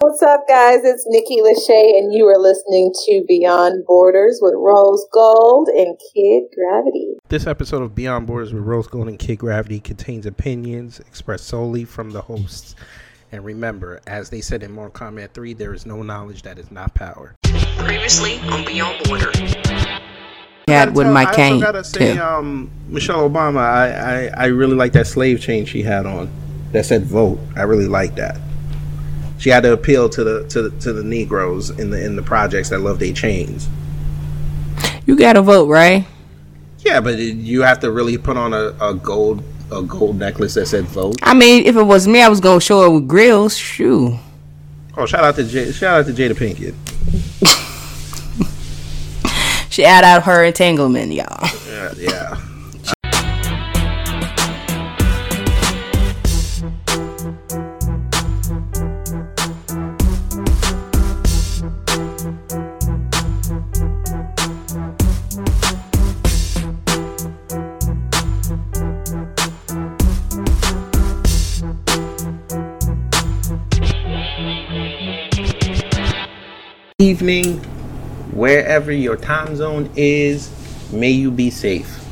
What's up, guys? It's Nikki Lachey, and you are listening to Beyond Borders with Rose Gold and Kid Gravity. This episode of Beyond Borders with Rose Gold and Kid Gravity contains opinions expressed solely from the hosts. And remember, as they said in Mortal Kombat 3, there is no knowledge that is not power. Previously on Beyond Border. Had with my cane also gotta say, too. um, Michelle Obama, I, I, I really like that slave chain she had on that said vote. I really like that. She had to appeal to the to the, to the Negroes in the in the projects that love their chains. You got to vote, right? Yeah, but you have to really put on a, a gold a gold necklace that said vote. I mean, if it was me, I was gonna show it with grills. Shoo. Oh, shout out to J- shout out to Jada Pinkett. She add out her entanglement, y'all. Yeah, yeah. Evening, wherever your time zone is, may you be safe.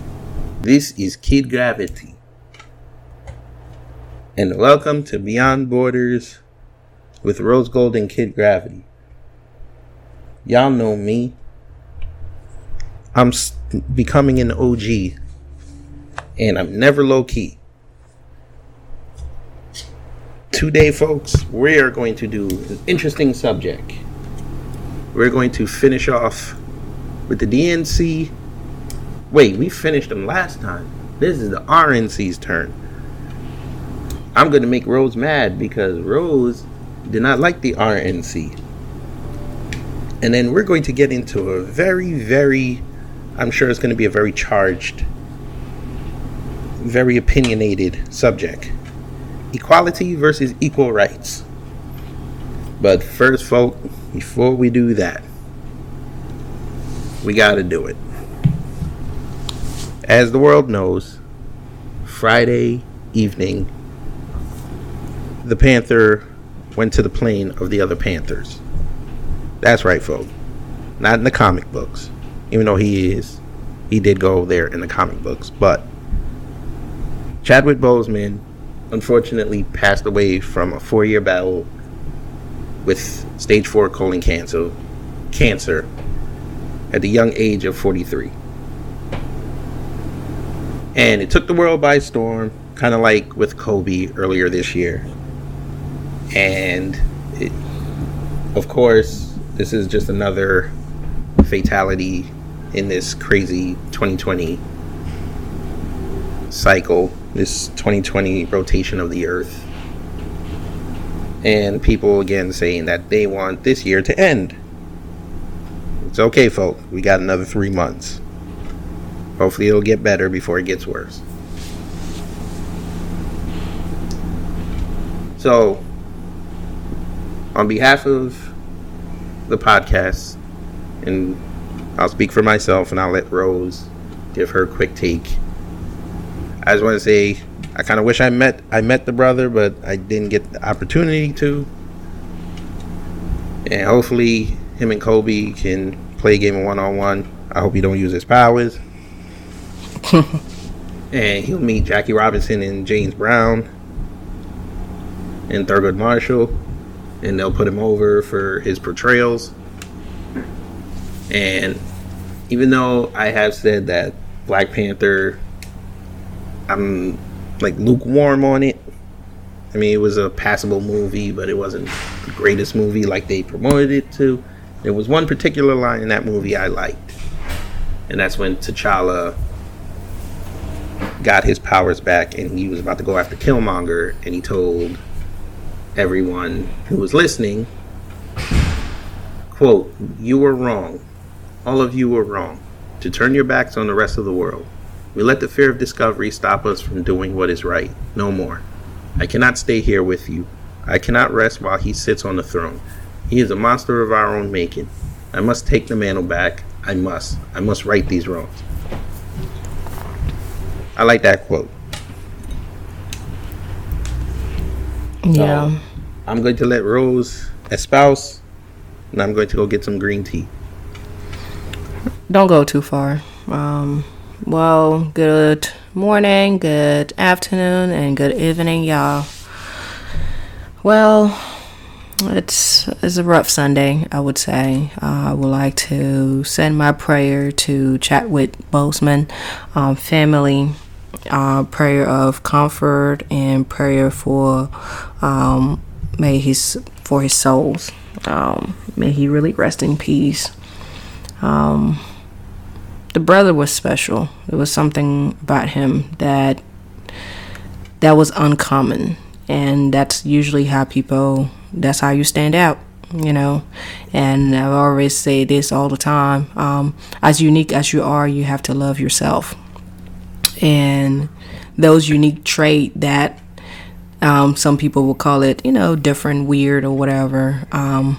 This is Kid Gravity. And welcome to Beyond Borders with Rose Gold and Kid Gravity. Y'all know me. I'm becoming an OG. And I'm never low key. Today, folks, we are going to do an interesting subject. We're going to finish off with the DNC. Wait, we finished them last time. This is the RNC's turn. I'm going to make Rose mad because Rose did not like the RNC. And then we're going to get into a very, very, I'm sure it's going to be a very charged, very opinionated subject equality versus equal rights. But first, folk, before we do that, we got to do it. As the world knows, Friday evening, the Panther went to the plane of the other Panthers. That's right, folk. Not in the comic books, even though he is, he did go there in the comic books. But Chadwick Boseman unfortunately passed away from a four-year battle with stage four colon cancer, cancer at the young age of 43. And it took the world by storm, kind of like with Kobe earlier this year. And it, of course, this is just another fatality in this crazy 2020 cycle, this 2020 rotation of the earth and people again saying that they want this year to end. It's okay, folks. We got another three months. Hopefully, it'll get better before it gets worse. So, on behalf of the podcast, and I'll speak for myself and I'll let Rose give her quick take. I just want to say I kind of wish I met I met the brother, but I didn't get the opportunity to. And hopefully, him and Kobe can play a game of one on one. I hope he don't use his powers. and he'll meet Jackie Robinson and James Brown and Thurgood Marshall, and they'll put him over for his portrayals. And even though I have said that Black Panther, I'm like lukewarm on it. I mean, it was a passable movie, but it wasn't the greatest movie like they promoted it to. There was one particular line in that movie I liked, and that's when T'Challa got his powers back and he was about to go after Killmonger, and he told everyone who was listening, quote, you were wrong. All of you were wrong. to turn your backs on the rest of the world. We let the fear of discovery stop us from doing what is right. No more. I cannot stay here with you. I cannot rest while he sits on the throne. He is a monster of our own making. I must take the mantle back. I must. I must right these wrongs. I like that quote. Yeah. I'm going to let Rose espouse, and I'm going to go get some green tea. Don't go too far. Um, well, good morning, good afternoon, and good evening, y'all. Well, it's it's a rough Sunday, I would say. Uh, I would like to send my prayer to Chadwick Boseman um, family, uh, prayer of comfort and prayer for um, may his for his souls. Um, may he really rest in peace. Um, the brother was special. It was something about him that that was uncommon, and that's usually how people. That's how you stand out, you know. And I always say this all the time: um, as unique as you are, you have to love yourself, and those unique trait that um, some people will call it, you know, different, weird, or whatever. Um,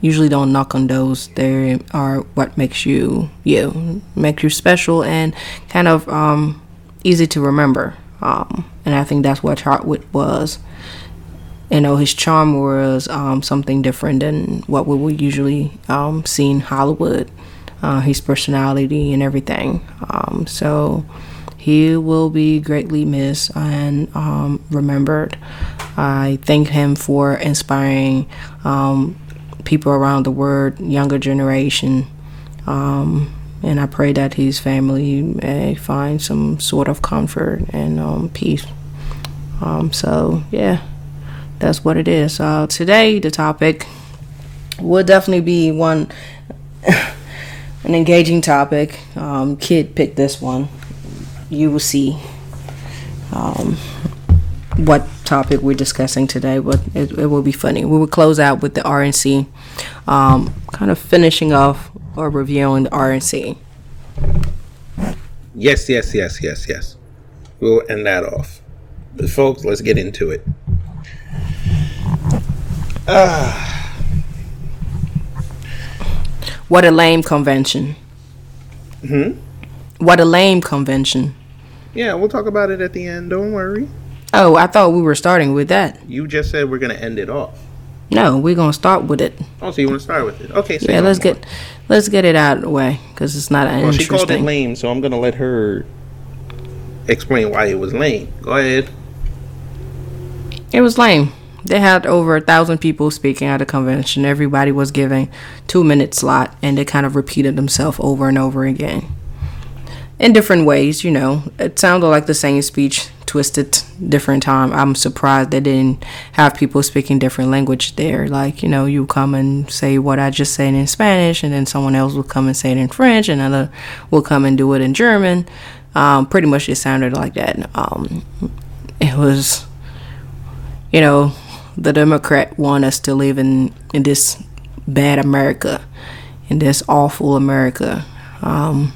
usually don't knock on those. They are what makes you you, make you special and kind of um, easy to remember. Um, and I think that's what Chadwick was. You know, his charm was um, something different than what we would usually um, see in Hollywood. Uh, his personality and everything. Um, so he will be greatly missed and um, remembered. I thank him for inspiring people around the world, younger generation. Um, and I pray that his family may find some sort of comfort and um, peace. Um, so, yeah, that's what it is. Uh, today, the topic will definitely be one, an engaging topic. Um, Kid picked this one. You will see um, what topic we're discussing today, but it, it will be funny. We will close out with the RNC, um, kind of finishing off or reviewing the RNC. Yes, yes, yes, yes, yes. We'll end that off. But folks, let's get into it. What a lame convention. Hmm? What a lame convention. Yeah, we'll talk about it at the end. Don't worry. Oh, I thought we were starting with that. You just said we're gonna end it off. No, we're gonna start with it. Oh, so you want to start with it? Okay. say Yeah, no let's more. get let's get it out of the way because it's not Well, she called it lame, so I'm gonna let her explain why it was lame. Go ahead. It was lame. They had over a thousand people speaking at a convention. Everybody was giving two minute slot, and they kind of repeated themselves over and over again in different ways. You know, it sounded like the same speech, twisted different time. I'm surprised they didn't have people speaking different language there. Like you know, you come and say what I just said in Spanish, and then someone else will come and say it in French, another will come and do it in German. Um, pretty much, it sounded like that. Um, it was you know, the Democrat want us to live in, in this bad America, in this awful America. Um,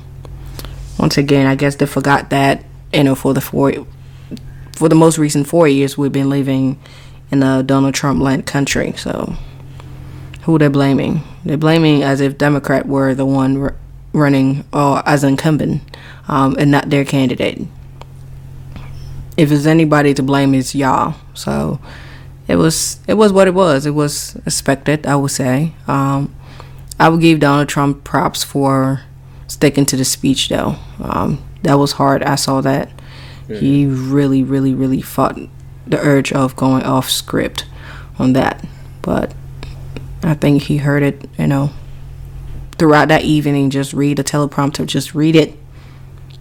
once again, I guess they forgot that, you know, for the for the most recent four years, we've been living in a Donald Trump led country. So, who they're blaming? They're blaming as if Democrat were the one r- running or as incumbent, um, and not their candidate if there's anybody to blame, it's y'all. So it was it was what it was. It was expected, I would say. Um, I would give Donald Trump props for sticking to the speech, though. Um, that was hard. I saw that. He really, really, really fought the urge of going off script on that, but I think he heard it. You know, throughout that evening, just read the teleprompter. Just read it.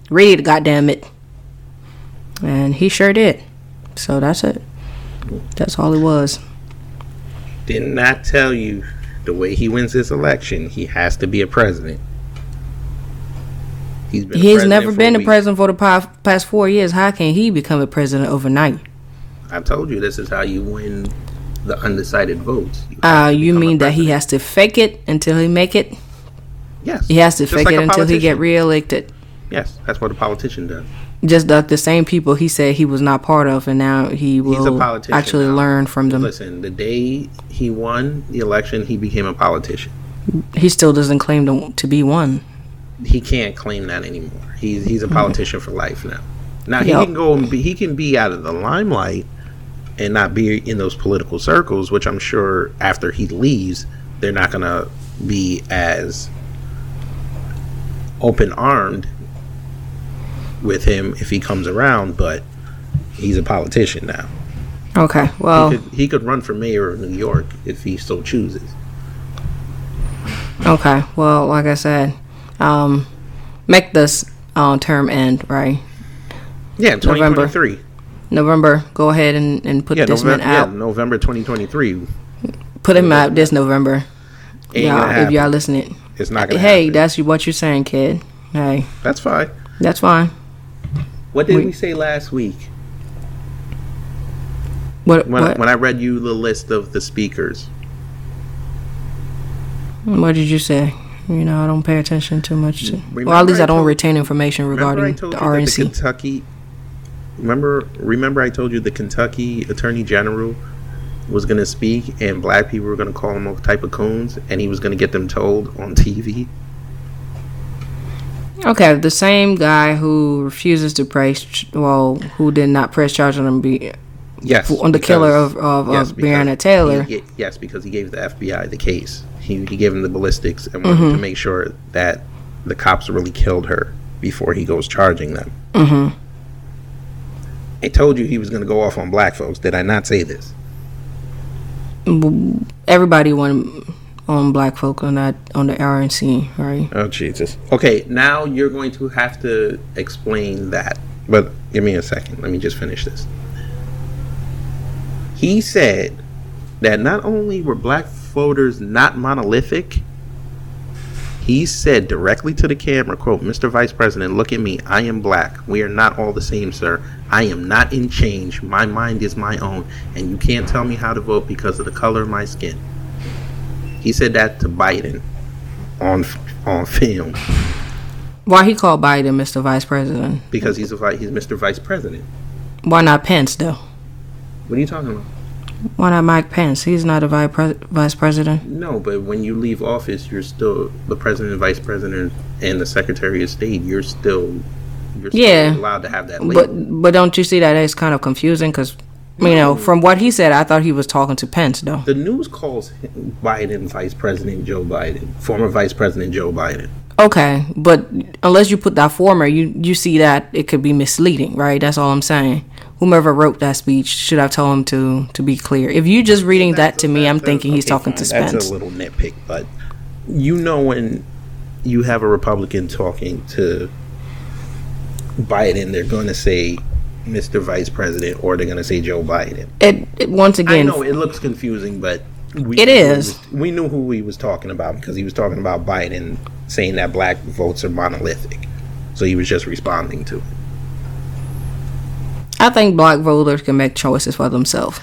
Read it, goddamn it and he sure did. So that's it. That's all it was. Did not I tell you the way he wins this election, he has to be a president. He's been He's never been a president for the past four years. How can he become a president overnight? I've told you this is how you win the undecided votes. You Uh, you mean that he has to fake it until he make it? Yes. He has to Just fake like it until he get reelected. Yes, that's what a politician does. Just like the same people he said he was not part of, and now he will actually now. learn from them. Listen, the day he won the election, he became a politician. He still doesn't claim to, to be one. He can't claim that anymore. He's he's a hmm. politician for life now. Now he Yep. can go and be he can be out of the limelight and not be in those political circles, which I'm sure after he leaves, they're not gonna be as open armed with him if he comes around, but he's a politician now. Okay, well, He could, he could run for mayor of New York if he so chooses. okay, well, like I said, um, make this uh, term end right. Yeah, November. 2023. November, go ahead and, and put Yeah, this November, man yeah, out. November 2023. Put him out this November. Ain't y'all, if y'all listening. It's not gonna Hey, happen. that's what you're saying, kid. Hey, That's fine. that's fine. What did We- we say last week What when, what, when I read you the list of the speakers? what did you say? You know, I don't pay attention too much. To, well, at least I, I don't told- retain information regarding the that the RNC. Kentucky. Remember, remember I told you the Kentucky Attorney General was going to speak, and black people were going to call him a type of coons, and he was going to get them told on TV. Okay, the same guy who refuses to press, well, who did not press charge on him be Yes, on the killer of of, yes, of because Breonna Taylor. he- yes, because he gave the FBI the case. He, he gave him the ballistics and wanted to make sure that the cops really killed her before he goes charging them. Mm-hmm. I told you he was going to go off on black folks. Did I not say this? Everybody went on black folk on that on the RNC, right? Oh Jesus. Okay, now you're going to have to explain that. But give me a second. Let me just finish this. He said that not only were black voters not monolithic, he said directly to the camera, quote, Mr. Vice President, look at me. I am black. We are not all the same, sir. I am not in change. My mind is my own, and you can't tell me how to vote because of the color of my skin. He said that to Biden on on film Why he called Biden Mr. Vice President? because he's a he's Mr. Vice President. Why not Pence though? What are you talking about? Why not Mike Pence? He's not a vice pres- vice president. No, but when you leave office, you're still the president, vice president, and the secretary of state. You're still you're still Yeah. allowed to have that label. But but don't you see that it's kind of confusing? Because you know, from what he said, I thought he was talking to Pence though. the news calls him Biden Vice President Joe Biden, former Vice President Joe Biden. Okay, but unless you put that former, you you see that it could be misleading, right? That's all I'm saying. Whomever wrote that speech should have told him to to be clear. If you're just reading that to me, I'm That's a- thinking he's talking fine. to Pence. That's a little nitpick, but you know when you have a Republican talking to Biden, they're going to say Mr. Vice President or they're going to say Joe Biden. It, it once again. I know it looks confusing, but we It knew who is. he was- we knew who he was talking about because he was talking about Biden saying that black votes are monolithic. So he was just responding to it. I think black voters can make choices for themselves.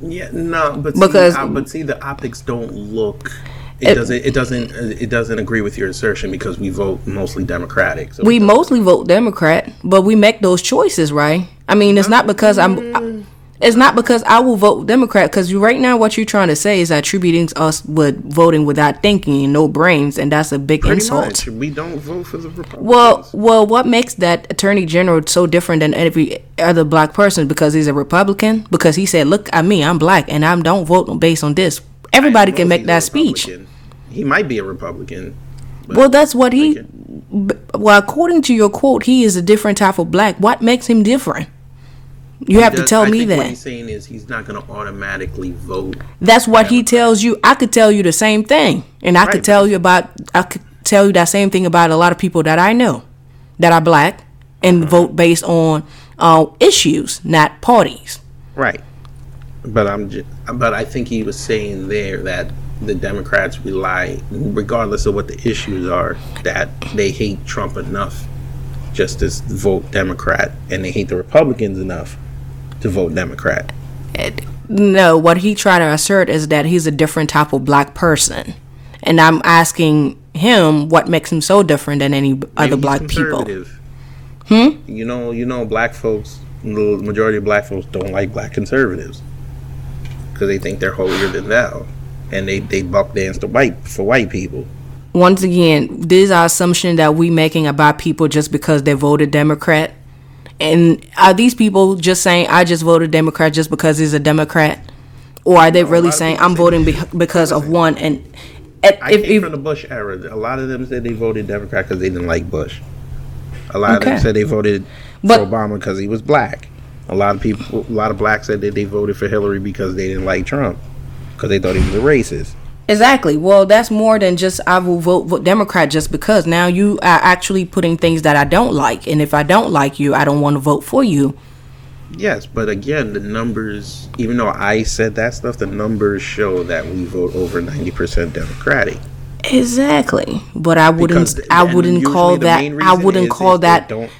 Yeah, no, but Because- see, but see, the optics don't look. It, It- doesn't. It doesn't. It doesn't agree with your assertion because we vote mostly Democratic. So We mostly vote Democrat, but we make those choices, right? I mean, it's not because I'm. I- mm. It's not because I will vote Democrat. Because you right now, what you're trying to say is attributing us with voting without thinking and no brains, and that's a big pretty insult. much we don't vote for the Republicans. Well, well, what makes that attorney general so different than every other black person? Because he's a Republican. Because he said, "Look at me, I'm black, and I don't vote based on this." Everybody can make that speech. He might be a Republican. Well, that's what he. Well, according to your quote, he is a different type of black. What makes him different? You have to tell I me think What that. he's saying is he's not going to automatically vote. That's what he tells you. I could tell you the same thing, and I Right, could tell you about. I could tell you that same thing about a lot of people that I know that are black and vote based on uh, issues, not parties. Right. But I'm. Just, but I think he was saying there that the Democrats rely, regardless of what the issues are, that they hate Trump enough just to vote Democrat, and they hate the Republicans enough to vote Democrat. No, what he tried to assert is that he's a different type of black person. And I'm asking him, what makes him so different than any other Maybe black people? Hmm. You know, you know, black folks. The majority of black folks don't like black conservatives because they think they're holier than thou, and they they buck dance to white for white people. Once again, these are assumptions that we making about people just because they voted Democrat. And are these people just saying I just voted Democrat just because he's a Democrat, or are they No, really saying I'm voting be- because of one? And if, I came if from the Bush era. A lot of them said they voted Democrat because they didn't like Bush. A lot of them said they voted But- for Obama because he was black. A lot of people, a lot of blacks said that they voted for Hillary because they didn't like Trump because they thought he was a racist. Exactly. Well, that's more than just I will vote, vote Democrat just because. Now you are actually putting things that I don't like, and if I don't like you, I don't want to vote for you. Yes, but again, the numbers, even though I said that stuff, the numbers show that we vote over 90% Democratic. Exactly. But I wouldn't. Because- I wouldn't call that. I wouldn't call that. Don't,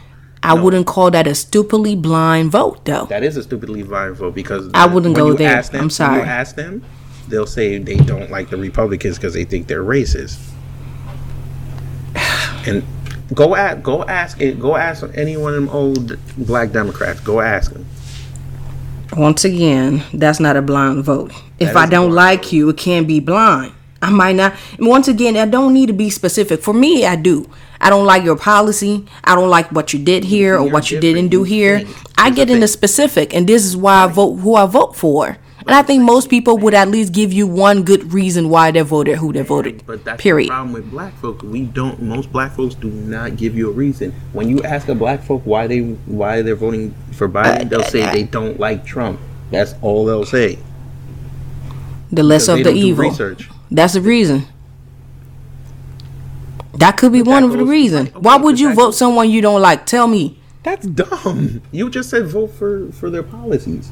I no. wouldn't call that a stupidly blind vote, though. that is a stupidly blind vote because I wouldn't go there. them- I'm sorry. Ask them, they'll say they don't like the Republicans because they think they're racist. And go at go ask it. Go ask any one of them old black Democrats. Go ask them. Once again, that's not a blind vote. If I don't like vote. you, it can't be blind. I might not. Once again, I don't need to be specific. For me, I do. I don't like your policy. I don't like what you did here or what you didn't do here. I get into specific, and this is why I vote who I vote for. And I think most people would at least give you one good reason why they voted who they voted. But that's period. the problem with black folk. We don't. Most black folks do not give you a reason. When you ask a black folk why they why they're voting for Biden, they'll say they don't like Trump. That's all they'll say. The less Because of the evil. research. That's the reason. That could be But one of the reasons. Why would you vote goes- someone you don't like? Tell me. That's dumb. You just said vote for for their policies.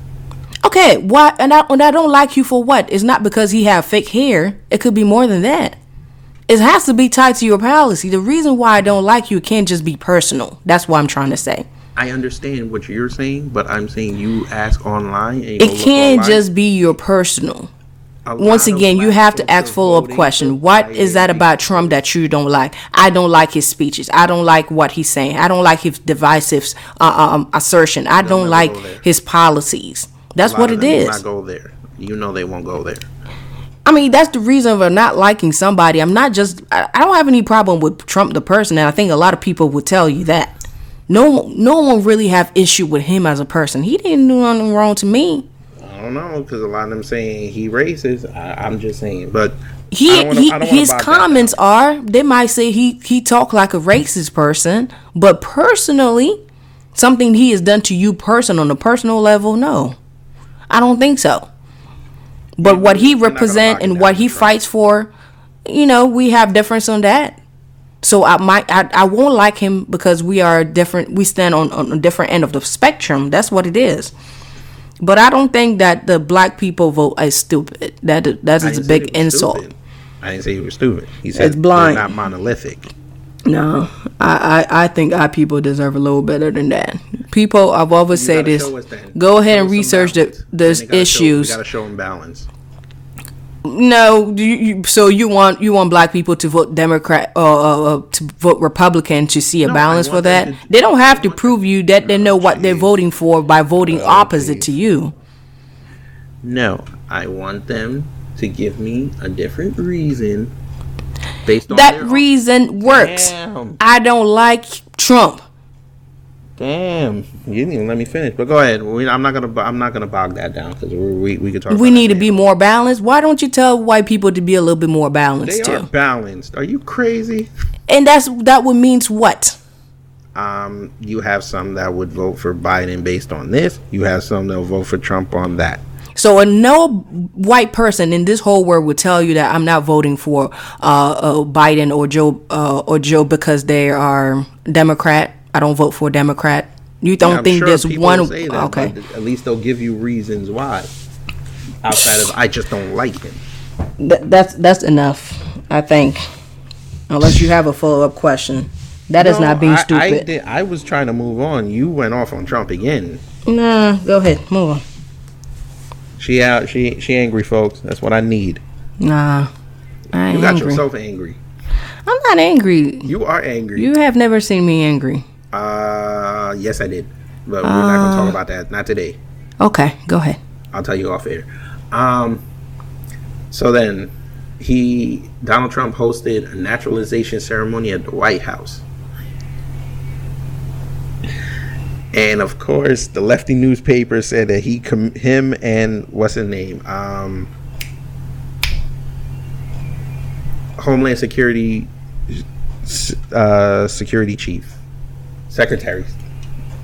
Okay, why? And I, and I don't like you for what? It's not because he have fake hair. It could be more than that. It has to be tied to your policy. The reason why I don't like you can't just be personal. That's what I'm trying to say. I understand what you're saying, but I'm saying you ask online. It can't online. just be your personal. A Once again, you have to ask follow up question. What is that about Trump that you don't like? I don't like his speeches. I don't like what he's saying. I don't like his divisive uh, um, assertion. I don't like his policies. That's what it is. it them will is. Not go there. You know they won't go there. I mean, that's the reason for not liking somebody. I'm not just. I, I don't have any problem with Trump the person, and I think a lot of people would tell you that. No, no one really have issue with him as a person. He didn't do nothing wrong to me. I don't know because a lot of them saying he racist. I, I'm just saying, but He, wanna- he I don't wanna his that comments are they might say he he talked like a racist person, but personally, something he has done to you person on a personal level, no, I don't think so. But what he We're not gonna represent and what he fights for, you know, we have difference on that. So I might I, I won't like him because we are different. We stand on on a different end of the spectrum. That's what it is. But I don't think that the black people vote is stupid. That that is a big insult. stupid. I didn't say he was stupid. He said It's blind. not monolithic. No, I, I, I think our people deserve a little better than that. People, I've always You said this. show. Go ahead Show and research the, balance. those Then they gotta show- issues. we gotta show them balance. no, you, you, so you want you want black people to vote Democrat or uh, uh, to vote Republican to see a No, balance for that? to- they don't have to prove you that they know what they're voting for by voting Oh, opposite jeez. to you. No, I want them to give me a different reason based on That their own- reason works. Damn. I don't like Trump. Damn, you didn't even let me finish. But go ahead. We, I'm not gonna. I'm not gonna bog that down because we we we could talk. We need to be more balanced. Why don't you tell white people to be a little bit more balanced They too? are balanced. Are you crazy? And that's that would means what? Um, you have some that would vote for Biden based on this. You have some that will vote for Trump on that. So a no white person in this whole world would tell you that I'm not voting for uh, uh, Biden or Joe uh, or Joe because they are Democrat. I don't vote for a Democrat. You don't Yeah, think sure there's one? say that, okay, but at least they'll give you reasons why. Outside of I just don't like him. Th- that's that's enough. I think, unless you have a follow up question. That is No, not being I, I, stupid. did, I was trying to move on. You went off on Trump again. nah, go ahead, move on. She out. She she angry, folks. That's what I need. Nah, I You got angry. yourself angry. I'm not angry. You are angry. You have never seen me angry. Uh, yes, I did. But we're not gonna talk about that. Not today. Okay, go ahead. I'll tell you off air. Um, so then he Donald Trump hosted a naturalization ceremony at the White House. And of course, the lefty newspaper said that he, com- him, and what's his name, um, Homeland Security, uh, Security Chief, Secretary,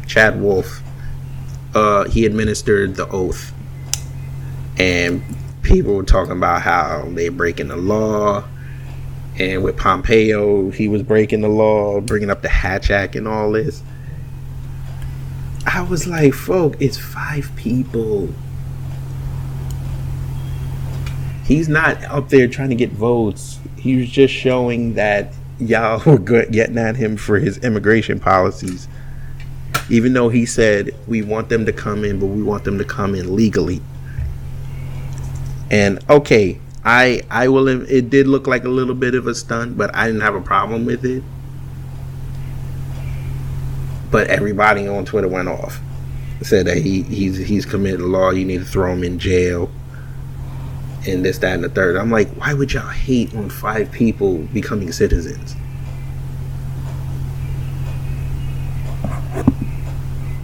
Chad Wolf, uh, he administered the oath, and people were talking about how they're breaking the law, and with Pompeo, he was breaking the law, bringing up the Hatch Act and all this. I was like, folk, it's five people. He's not up there trying to get votes. He was just showing that y'all were getting at him for his immigration policies. Even though he said we want them to come in, but we want them to come in legally. And okay, I I will. It did look like a little bit of a stunt, but I didn't have a problem with it but everybody on Twitter went off. Said that he he's he's committed a law. You need to throw him in jail. And this, that, and the third. I'm like, why would y'all hate on five people becoming citizens?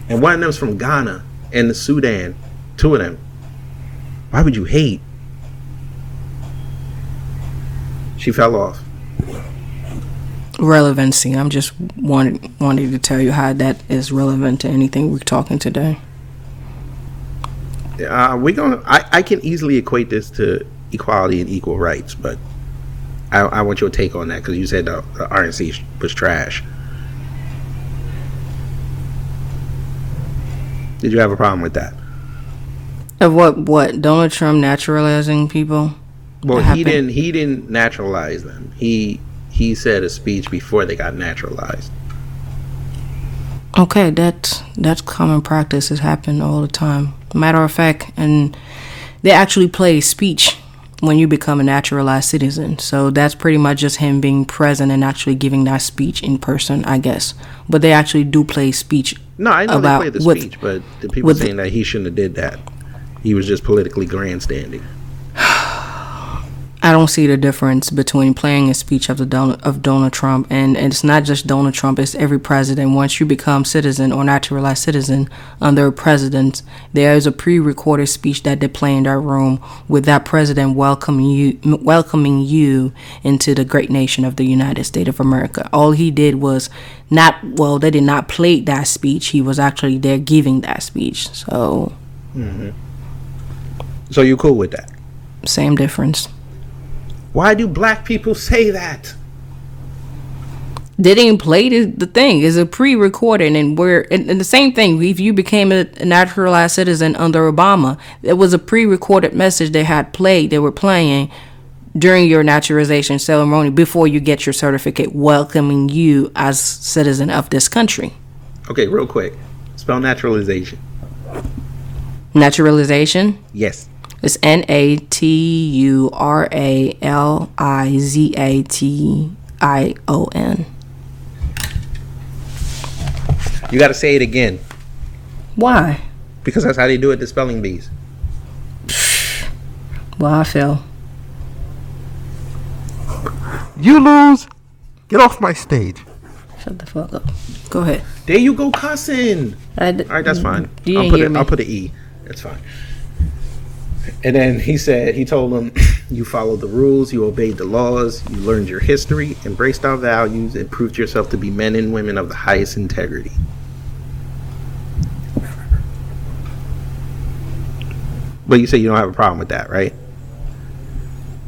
And one of them's from Ghana and the Sudan. Two of them. Why would you hate? She fell off relevancy. I'm just wanted wanting to tell you how that is relevant to anything we're talking today. Uh, we gonna. I, I can easily equate this to equality and equal rights, but I, I want your take on that because you said the, the RNC was trash. Did you have a problem with that? Of what? What Donald Trump naturalizing people? Well, he didn't. He didn't naturalize them. He he said a speech before they got naturalized. Okay, that's that's common practice. It happened all the time. Matter of fact, and they actually play a speech when you become a naturalized citizen. So that's pretty much just him being present and actually giving that speech in person, I guess. But they actually do play speech. No, I know about they play the with, speech, but the people saying the, that he shouldn't have did that. He was just politically grandstanding. I don't see the difference between playing a speech of the Donald, of Donald Trump and, and, it's not just Donald Trump, it's every president. Once you become citizen or naturalized citizen under a president, there is a pre-recorded speech that they play in that room with that president welcoming you welcoming you into the great nation of the United States of America. All he did was not well, they did not play that speech. He was actually there giving that speech. So mm-hmm. So you cool with that? Same difference. Why do black people say that? They didn't play the, the thing. It's a pre-recording, and we're and, and, the same thing. If you became a, a naturalized citizen under Obama, it was a pre-recorded message they had played. They were playing during your naturalization ceremony before you get your certificate, welcoming you as citizen of this country. Okay, real quick, spell naturalization. Naturalization. Yes. It's N A T U R A L I Z A T I O N. You got to say it again. Why? Because that's how they do it, the spelling bees. Well, I feel. You lose. Get off my stage. Shut the fuck up. Go ahead. There you go, cussing. All right, that's fine. You I'll put it. I'll put an E. That's fine. And then he said, he told them, you followed the rules, you obeyed the laws, you learned your history, embraced our values, and proved yourself to be men and women of the highest integrity. But you say you don't have a problem with that, right?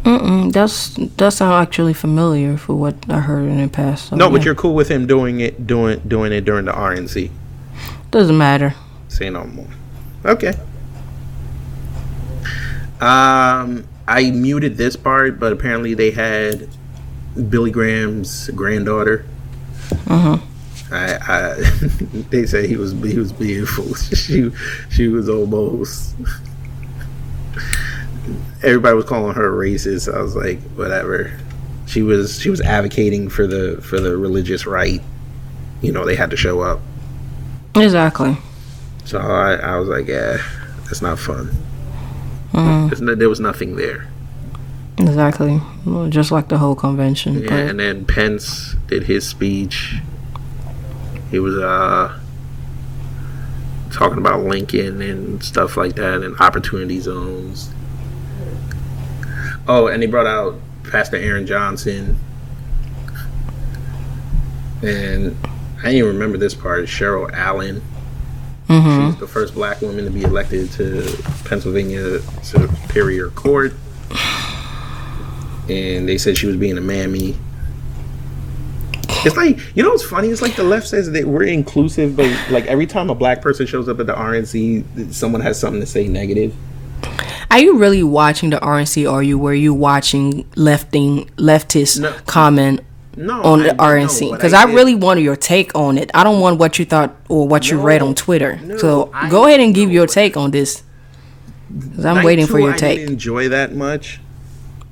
Mm-mm. That's that sounds actually familiar for what I heard in the past. So, no, yeah. but you're cool with him doing it, doing doing it during the RNC. Doesn't matter. Say no more. Okay. Um, I muted this part, but apparently they had Billy Graham's granddaughter. Uh huh. I, I they say he was he was beautiful. she she was almost. Everybody was calling her racist. I was like, whatever. she was she was advocating for the for the religious right. You know, they had to show up. Exactly. So I, I was like, yeah, that's not fun. Mm-hmm. No- there was nothing there. Exactly. Well, just like the whole convention. Yeah, and then Pence did his speech. He was uh talking about Lincoln and stuff like that and opportunity zones. Oh, and he brought out Pastor Aaron Johnson. And I didn't even remember this part. Cheryl Allen. Mhm. She's the first black woman to be elected to Pennsylvania Superior Court. And they said she was being a mammy. It's like you know what's funny? It's like the left says that we're inclusive, but like every time a black person shows up at the RNC, someone has something to say negative. Are you really watching the RNC or are you were you watching lefting leftist No. comment No, on I- the RNC? Because I, did- really want your take on it. I don't want what you thought or what you read on Twitter. No, so I- go ahead and give your take on this. 'Cause I'm Night waiting for your I take. didn't enjoy that much.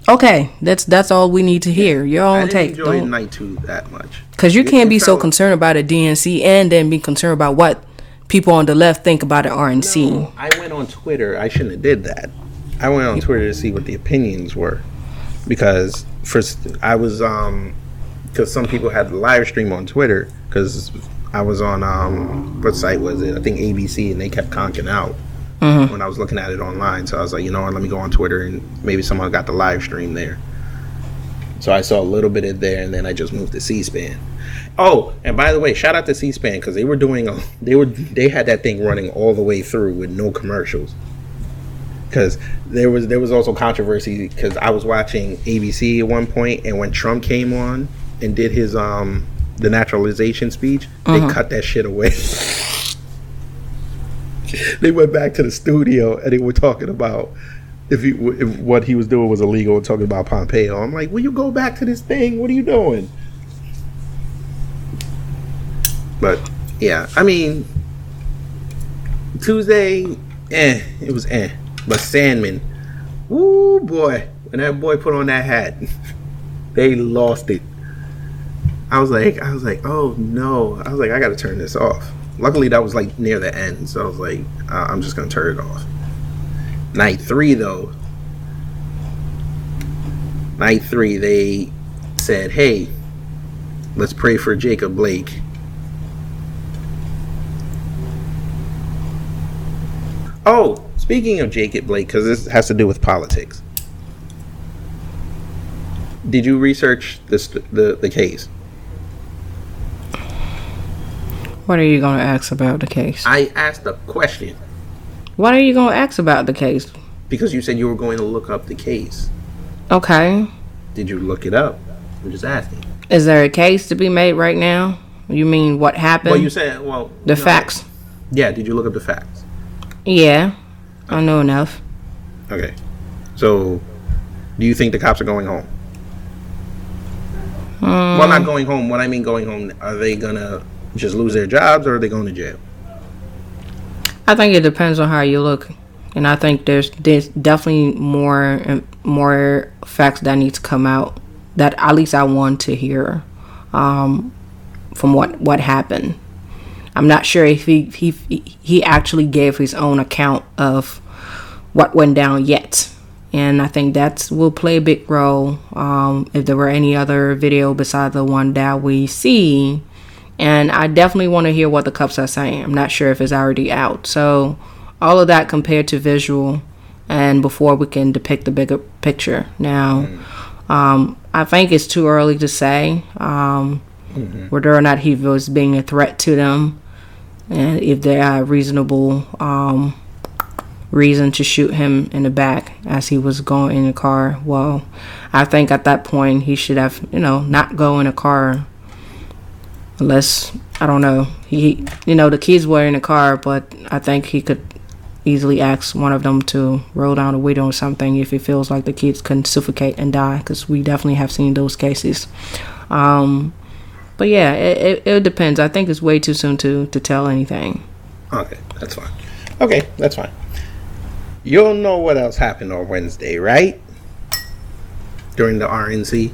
Okay, that's that's all we need to hear. Your I own take. enjoy Don't- night two that much. Because you can't be so concerned about a DNC and then be concerned about what people on the left think about the RNC. No, I went on Twitter. I shouldn't have did that. I went on Twitter to see what the opinions were because first I was um because some people had the live stream on Twitter because I was on um what site was it? I think ABC and they kept conking out when I was looking at it online. So I was like, you know what? Let me go on Twitter and maybe someone got the live stream there. So I saw a little bit of there, and then I just moved to C-SPAN. Oh, and by the way, shout out to C-SPAN because they were doing a they were they had that thing running all the way through with no commercials. Because there was there was also controversy because I was watching ABC at one point, and when Trump came on and did his um the naturalization speech, they cut that shit away. they went back to the studio and they were talking about if, he, if what he was doing was illegal and talking about Pompeo. I'm like, will you go back to this thing? What are you doing? But yeah, I mean, Tuesday, eh, it was eh. But Sandmann, woo boy, when that boy put on that hat, they lost it. I was like, I was like, oh no. I was like, I gotta turn this off. Luckily, that was like near the end, so I was like, uh, I'm just gonna turn it off. Night three, though. Night three, they said, hey, let's pray for Jacob Blake. Oh, speaking of Jacob Blake, because this has to do with politics. Did you research this the, the case? What are you going to ask about the case? I asked a question What are you going to ask about the case? because you said you were going to look up the case. Okay. Did you look it up? I'm just asking. Is there a case to be made right now? You mean what happened? Well, you said, well, the no. facts. Yeah, did you look up the facts? Yeah, I know enough. Okay. So, do you think the cops are going home? Well, not hmm. going home. What I mean going home, are they gonna just lose their jobs or are they going to jail? I think it depends on how you look, and I think there's there's definitely more more facts that need to come out that at least I want to hear um, from what what happened. I'm not sure if he he he actually gave his own account of what went down yet, and I think that will play a big role. Um, if there were any other video besides the one that we see, and I definitely want to hear what the cups are saying. I'm not sure if it's already out. So all of that compared to visual, and before we can depict the bigger picture. Now, um, I think it's too early to say um, whether or not he was being a threat to them, and if there are reasonable um, reason to shoot him in the back as he was going in the car. Well, I think at that point he should have, you know, not go in a car unless I don't know. He, you know, the kids were in the car, but I think he could easily ask one of them to roll down the window or something if he feels like the kids can suffocate and die, because we definitely have seen those cases. Um, but yeah, it, it, it depends. I think it's way too soon to to tell anything. Okay, that's fine. Okay, that's fine. You'll know what else happened on Wednesday, right? During the RNC.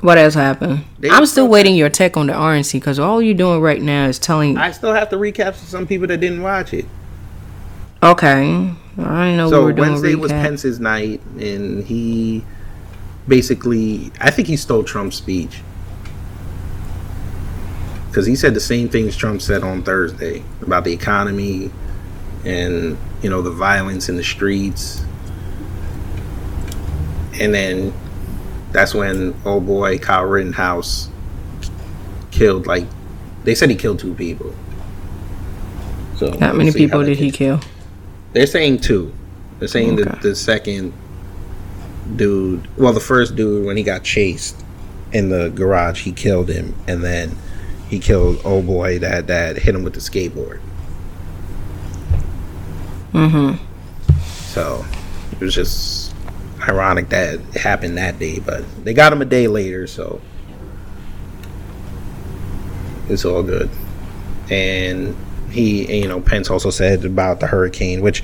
What else happened? They I'm still waiting your take on the RNC because all you're doing right now is telling. I still have to recap for some people that didn't watch it. okay, I know we So were doing Wednesday was. Pence's night, and he basically, I think he stole Trump's speech because he said the same things Trump said on Thursday about the economy and you know the violence in the streets, and then that's when old boy Kyle Rittenhouse killed like they said he killed two people. So How we'll many see how people did he kill? they're saying two. They're saying Okay. that the second dude, well, the first dude when he got chased in the garage, he killed him, and then he killed old boy that that hit him with the skateboard. Mm-hmm. So it was just ironic that it happened that day, but they got him a day later, so it's all good. And he, you know, Pence also said about the hurricane, which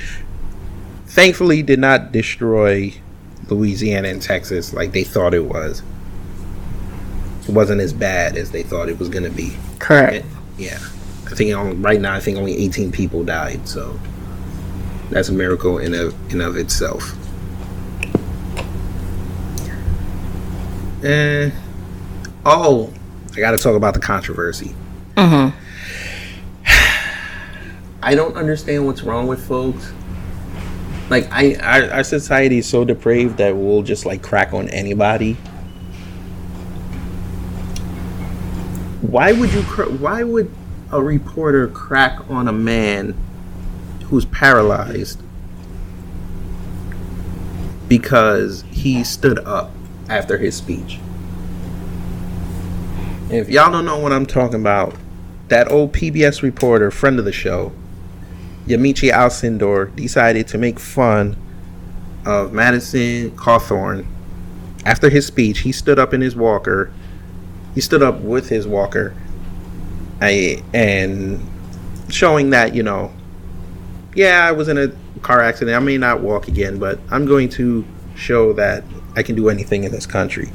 thankfully did not destroy Louisiana and Texas like they thought it was. It wasn't as bad as they thought it was going to be. Correct. Yeah, I think on, right now I think only 18 people died, so that's a miracle in of in of itself. And oh, I got to talk about the controversy. Mm-hmm. I don't understand what's wrong with folks. Like I, our, our society is so depraved that we'll just like crack on anybody. Why would you? Cr- why would a reporter crack on a man who's paralyzed because he stood up after his speech? If y'all don't know what I'm talking about, that old PBS reporter, friend of the show, Yamiche Alcindor, decided to make fun of Madison Cawthorn. After his speech, he stood up in his walker. He stood up with his walker, and showing that you know, yeah, I was in a car accident. I may not walk again, but I'm going to show that I can do anything in this country.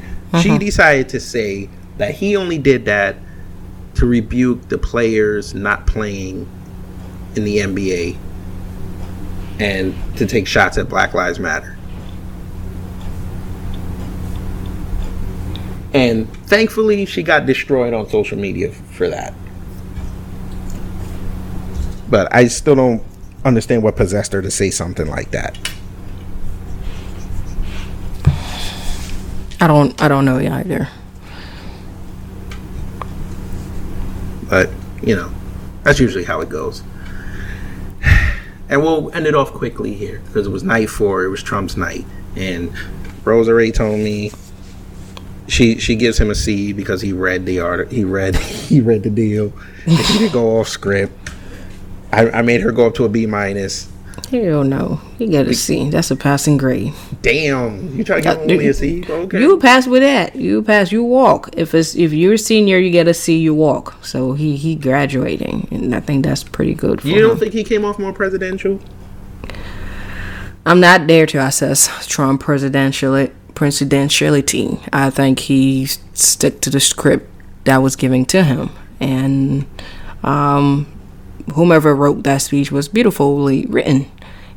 She uh-huh. decided to say that he only did that to rebuke the players not playing in the NBA and to take shots at Black Lives Matter. And thankfully, she got destroyed on social media for that. But I still don't understand what possessed her to say something like that. I don't. I don't know either. But, you know, that's usually how it goes. And we'll end it off quickly here because it was night four. It was Trump's night. And Rosa Ray told me she she gives him a C because he read the art. He read he read the deal. And he didn't go off script. I, I made her go up to a B minus. Hell no. You get a C. That's a passing grade. Damn, you try to him only a C? Okay. You pass with that. You pass. You walk. If it's if you're a senior, you get a C. You walk. So he he graduating, and I think that's pretty good for you don't him. think he came off more presidential? I'm not there to assess Trump presidential presidentiality. I think he stick to the script that was given to him, and um, whomever wrote that speech was beautifully written.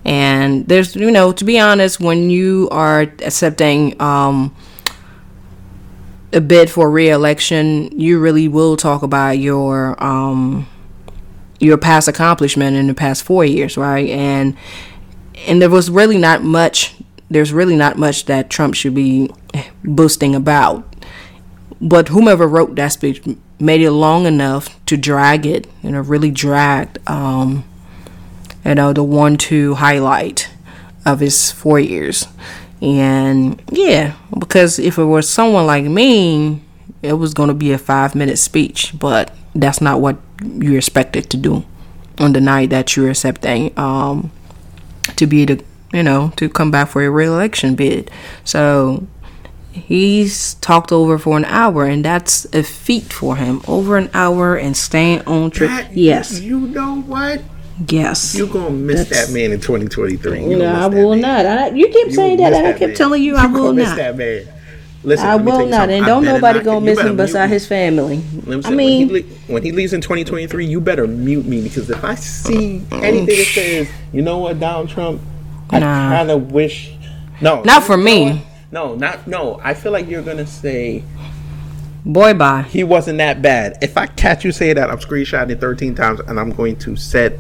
And there's, you know, to be honest, when you are accepting um, a bid for re-election, you really will talk about your um, your past accomplishment in the past four years, right? And and there was really not much. There's really not much that Trump should be boasting about. But whomever wrote that speech made it long enough to drag it, you know, really dragged, um, you know, the one two highlight of his four years. And yeah, because if it was someone like me, it was going to be a five minute speech, but that's not what you're expected to do on the night that you're accepting um, to be the, you know, to come back for a re-election bid. So he's talked over for an hour, and that's a feat for him. Over an hour and staying on track. Yes, You know what? yes. You're going to miss That's- that man in 2023. You No, I will not. I, you keep You saying that, and I that keep man. telling you You I gonna will miss not. that man. Listen, I let me tell will not, and I don't nobody not- gonna miss him beside me. his family. Me I say, when, mean, he, le- when he leaves in 2023, you better mute me because if I see anything that says, you know what, Donald Trump, I Nah. kind of wish. No, Not for me. No, not no. I feel like you're gonna say boy, bye. he wasn't that bad. If I catch you say that, I'm screenshotting it 13 times, and I'm going to set.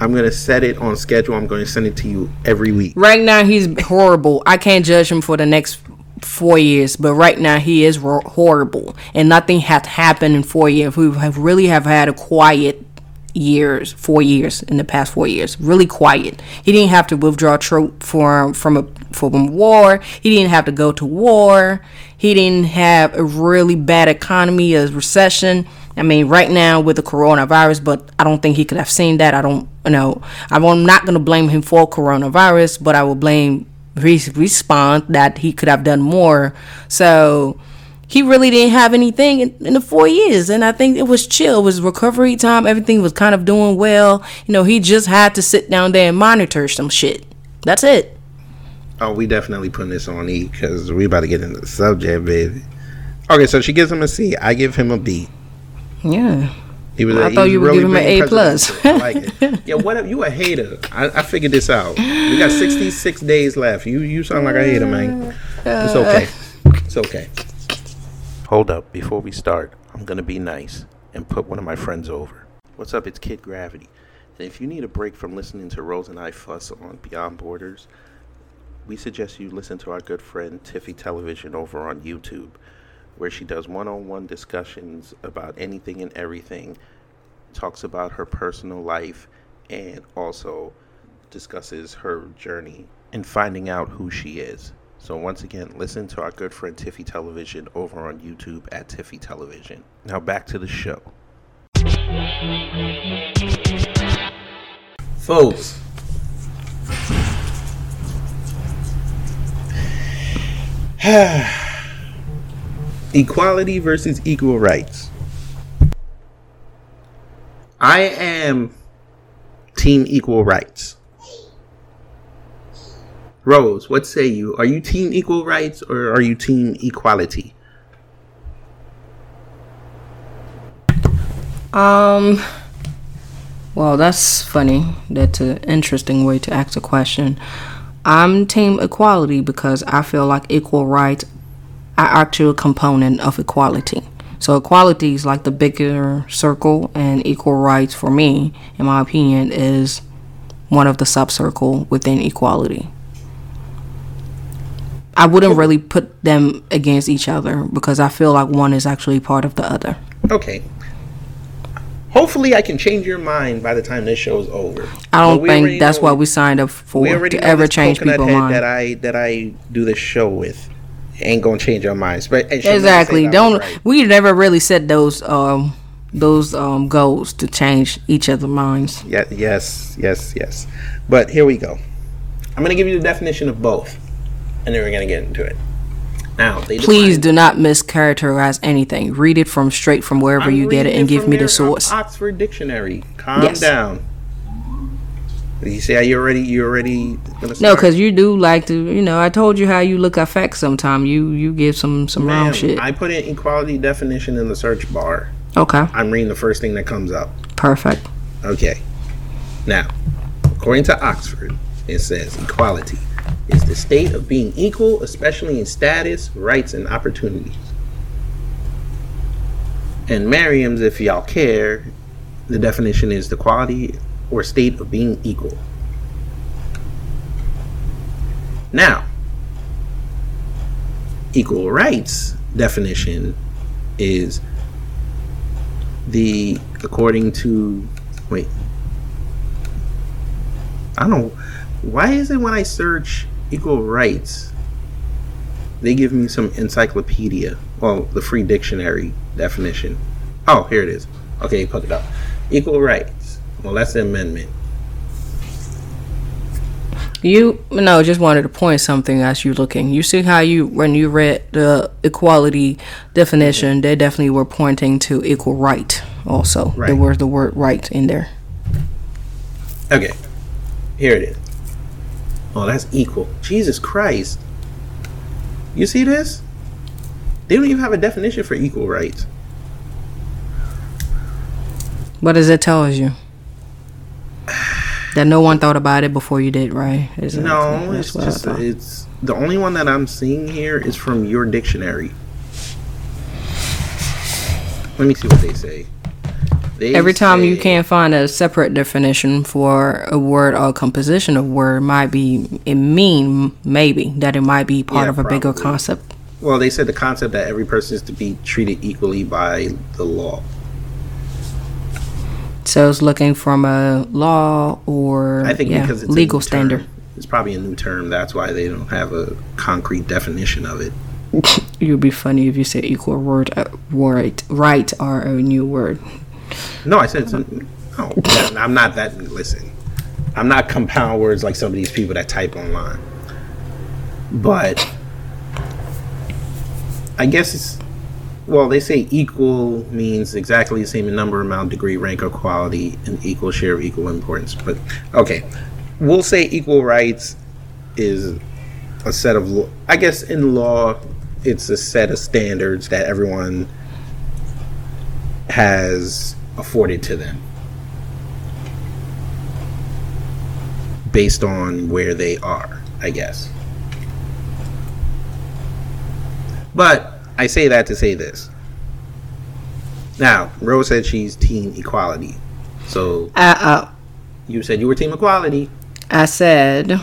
I'm gonna set it on schedule. I'm going to send it to you every week. Right now, he's horrible. I can't judge him for the next four years, but right now he is horrible, and nothing has happened in four years. We have really have had a quiet years, four years in the past four years, really quiet. He didn't have to withdraw troop from from a from war. He didn't have to go to war. He didn't have a really bad economy, a recession. I mean, right now with the coronavirus, but I don't think he could have seen that. I don't you know. I'm not going to blame him for coronavirus, but I will blame his response that he could have done more. So he really didn't have anything in, in the four years, and I think it was chill. It was recovery time. Everything was kind of doing well. You know, he just had to sit down there and monitor some shit. That's it. Oh, we definitely putting this on E because we about to get into the subject, baby. Okay, so she gives him a C. I give him a B. Yeah. He was. I thought you would give him an A plus. Like it. Yeah, what? You a hater? I, I figured this out. We got sixty six days left. You you sound like a hater, man. It's okay. It's okay. Hold up. Before we start, I'm gonna be nice and put one of my friends over. What's up? It's Kid Gravity. And if you need a break from listening to Rose and I fuss on Beyond Borders, we suggest you listen to our good friend Tiffy Television over on YouTube, where she does one on one discussions about anything and everything, talks about her personal life, and also discusses her journey in finding out who she is. So, once again, listen to our good friend Tiffy Television over on YouTube at Tiffy Television. Now, back to the show. Folks, equality versus equal rights. I am team equal rights. Rose, what say you? Are you team equal rights or are you team equality? Um. Well, that's funny. That's an interesting way to ask a question. I'm team equality because I feel like equal rights are actually a component of equality. So equality is like the bigger circle, and equal rights for me, in my opinion, is one of the subcircle within equality. I wouldn't really put them against each other because I feel like one is actually part of the other. Okay. Hopefully, I can change your mind by the time this show is over. I don't think that's what we signed up for we already to ever change people's mind. that I that I do this show with ain't gonna change our minds. But and she'll never Exactly. Don't right. we never really set those um those um goals to change each other's minds. Yeah, yes, yes, yes. But here we go. I'm gonna give you the definition of both, and then we're gonna get into it. Now, they Please do not mischaracterize anything. Read it from straight from wherever I'm you get it and give me the source. Oxford Dictionary. Calm Yes. down. You say you already you already No, because you do like to, you know. I told you how you look at facts. Sometime you you give some some wrong Ma'am, shit. I put in equality definition in the search bar. okay, I'm reading the first thing that comes up. perfect. Okay. Now, according to Oxford, it says equality is the state of being equal, especially in status, rights, and opportunities. And Merriam's, if y'all care, the definition is the quality or state of being equal. Now, equal rights definition is the according to wait I don't why is it when I search equal rights they give me some encyclopedia? Well the free dictionary definition. Oh here it is. Okay put it up. Equal rights. Well that's the amendment. You no, just wanted to point something as you're looking. You see how you when you read the equality definition, they definitely were pointing to equal right. Also, there was the word right in there. okay. Here it is oh that's equal Jesus Christ you see this They don't even have a definition for equal rights. What does it tell you? That no one thought about it before you did, right? Is No, it's just it's the only one that I'm seeing here is from your dictionary. Let me see what they say. They Every time you can't find a separate definition for a word or a composition of word, might be it mean maybe that it might be part Yeah, of a bigger concept. Well, they said the concept that every person is to be treated equally by the law. So it's looking from a law or I think yeah, because it's legal standard. term, it's probably a new term. That's why they don't have a concrete definition of it. It would be funny if you said equal word uh, right right or a new word. No, I said no. Oh, I'm not that. Listen, I'm not compound words like some of these people that type online. But I guess it's well. They say equal means exactly the same in number, amount, degree, rank, or quality, and equal share of equal importance. But okay, we'll say equal rights is a set of. I guess in law, it's a set of standards that everyone has afforded to them based on where they are, I guess. But I say that to say this. Now, Rose said she's team equality. So I, uh, you said you were team equality. I said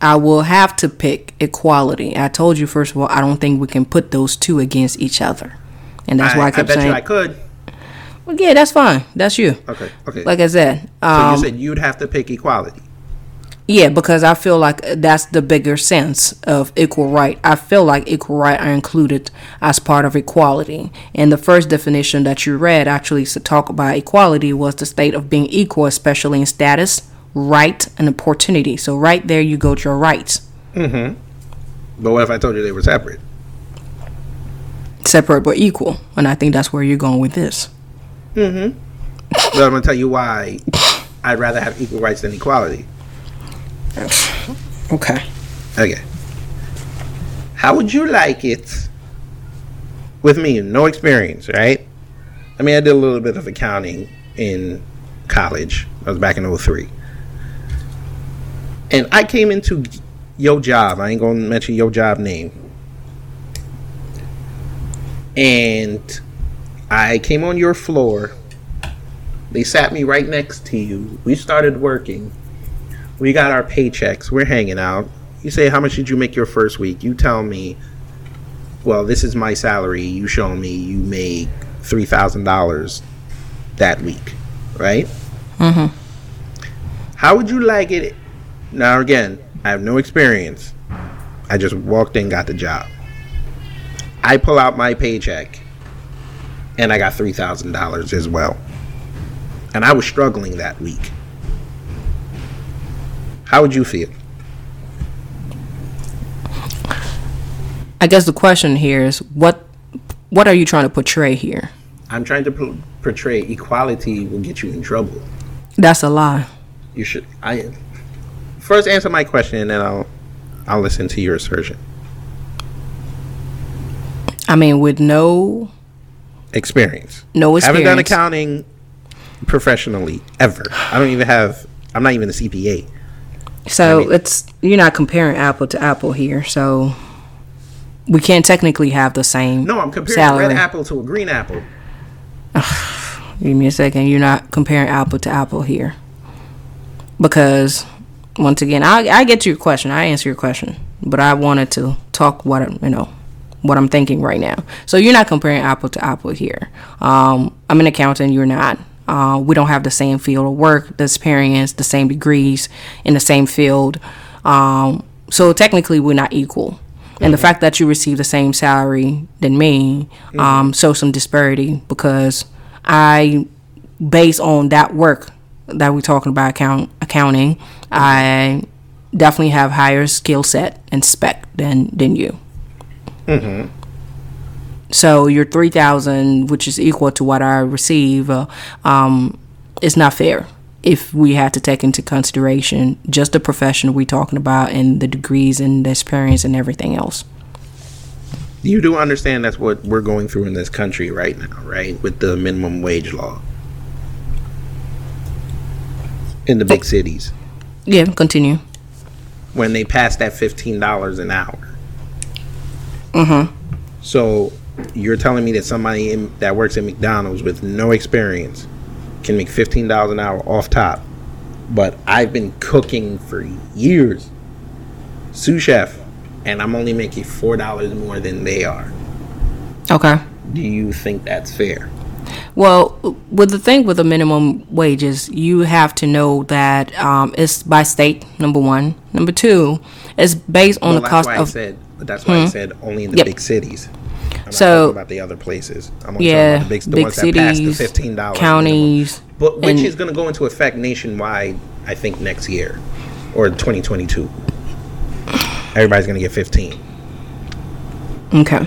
I will have to pick equality. I told you first of all I don't think we can put those two against each other, and that's I, why I I kept bet saying, you I could. "Yeah, that's fine. That's you." Okay, okay. Like I said, so um, you said you'd have to pick equality. Yeah, because I feel like that's the bigger sense of equal right. I feel like equal right are included as part of equality. And the first definition that you read actually to talk about equality was the state of being equal, especially in status, right, and opportunity. So right there you go to your rights. Mm-hmm. But what if I told you they were separate? Separate but equal. And I think that's where you're going with this. Mm-hmm. But I'm gonna tell you why I'd rather have equal rights than equality. Okay. Okay. How would you like it with me? No experience, right? I mean, I did a little bit of accounting in college. I was back in 03. And I came into your job. I ain't going to mention your job name. And I came on your floor. They sat me right next to you. We started working. We got our paychecks. We're hanging out. You say, How much did you make your first week? You tell me, Well, this is my salary. You show me you make $3,000 that week, right? Mm-hmm. How would you like it? Now, again, I have no experience. I just walked in, got the job. I pull out my paycheck, and I got $3,000 as well. And I was struggling that week. How would you feel? I guess the question here is what what are you trying to portray here? I'm trying to p- portray equality will get you in trouble. That's a lie. You should. I first answer my question, and then I'll I'll listen to your assertion. I mean, with no Experience. no experience. Haven't done accounting professionally ever. I don't even have. I'm not even a CPA. So I mean- it's you're not comparing apple to apple here. So we can't technically have the same. No, I'm comparing salary. a red apple to a green apple. Give me a second. You're not comparing apple to apple here, because once again, I I get to your question. I answer your question, but I wanted to talk what you know what I'm thinking right now. So you're not comparing apple to apple here. Um, I'm an accountant. You're not. Uh, we don't have the same field of work, the experience, the same degrees in the same field. Um, so technically, we're not equal. And the fact that you receive the same salary than me um, shows some disparity because I, based on that work that we're talking about account accounting, I definitely have higher skill set and spec than than you. So your three thousand, which is equal to what I receive, uh, um, is not fair. If we had to take into consideration just the profession we're talking about and the degrees and the experience and everything else. You do understand that's what we're going through in this country right now, right? With the minimum wage law in the big cities Yeah, continue. when they passed that fifteen dollars an hour. Mm-hmm. So you're telling me that somebody in, that works at McDonald's with no experience can make fifteen dollars an hour off top, but I've been cooking for years, sous chef, and I'm only making four dollars more than they are. Okay. Do you think that's fair? Well, with the thing with the minimum wages, you have to know that um, it's by state. Number one. Number two, it's based on Well, the cost why I of. said, that's why I hmm. said only in the Yep. big cities. I'm not So- talking about the other places. I'm only yeah, talking about the big, the big ones that passed the cities, fifteen dollars counties, but which and- is going to go into effect nationwide. I think next year or 2022. Everybody's going to get 15. Okay.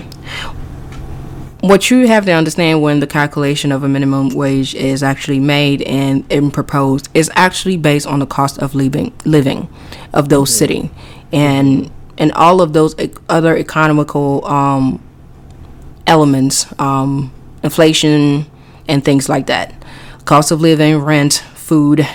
What you have to understand when the calculation of a minimum wage is actually made and, and proposed is actually based on the cost of living living of those mm-hmm. city and mm-hmm. And all of those other economical um, elements, um, inflation and things like that. Cost of living, rent, food,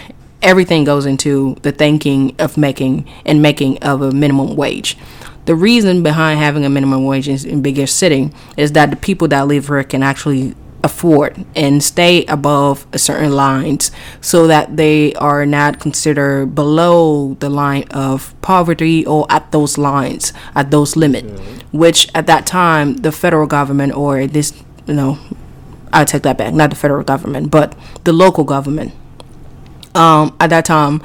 everything goes into the thinking of making and making of a minimum wage. The reason behind having a minimum wage in, in bigger city is that the people that live here can actually afford and stay above a certain lines so that they are not considered below the line of poverty or at those lines at those limit which at that time the federal government or this you know I take that back not the federal government but the local government. Um, at that time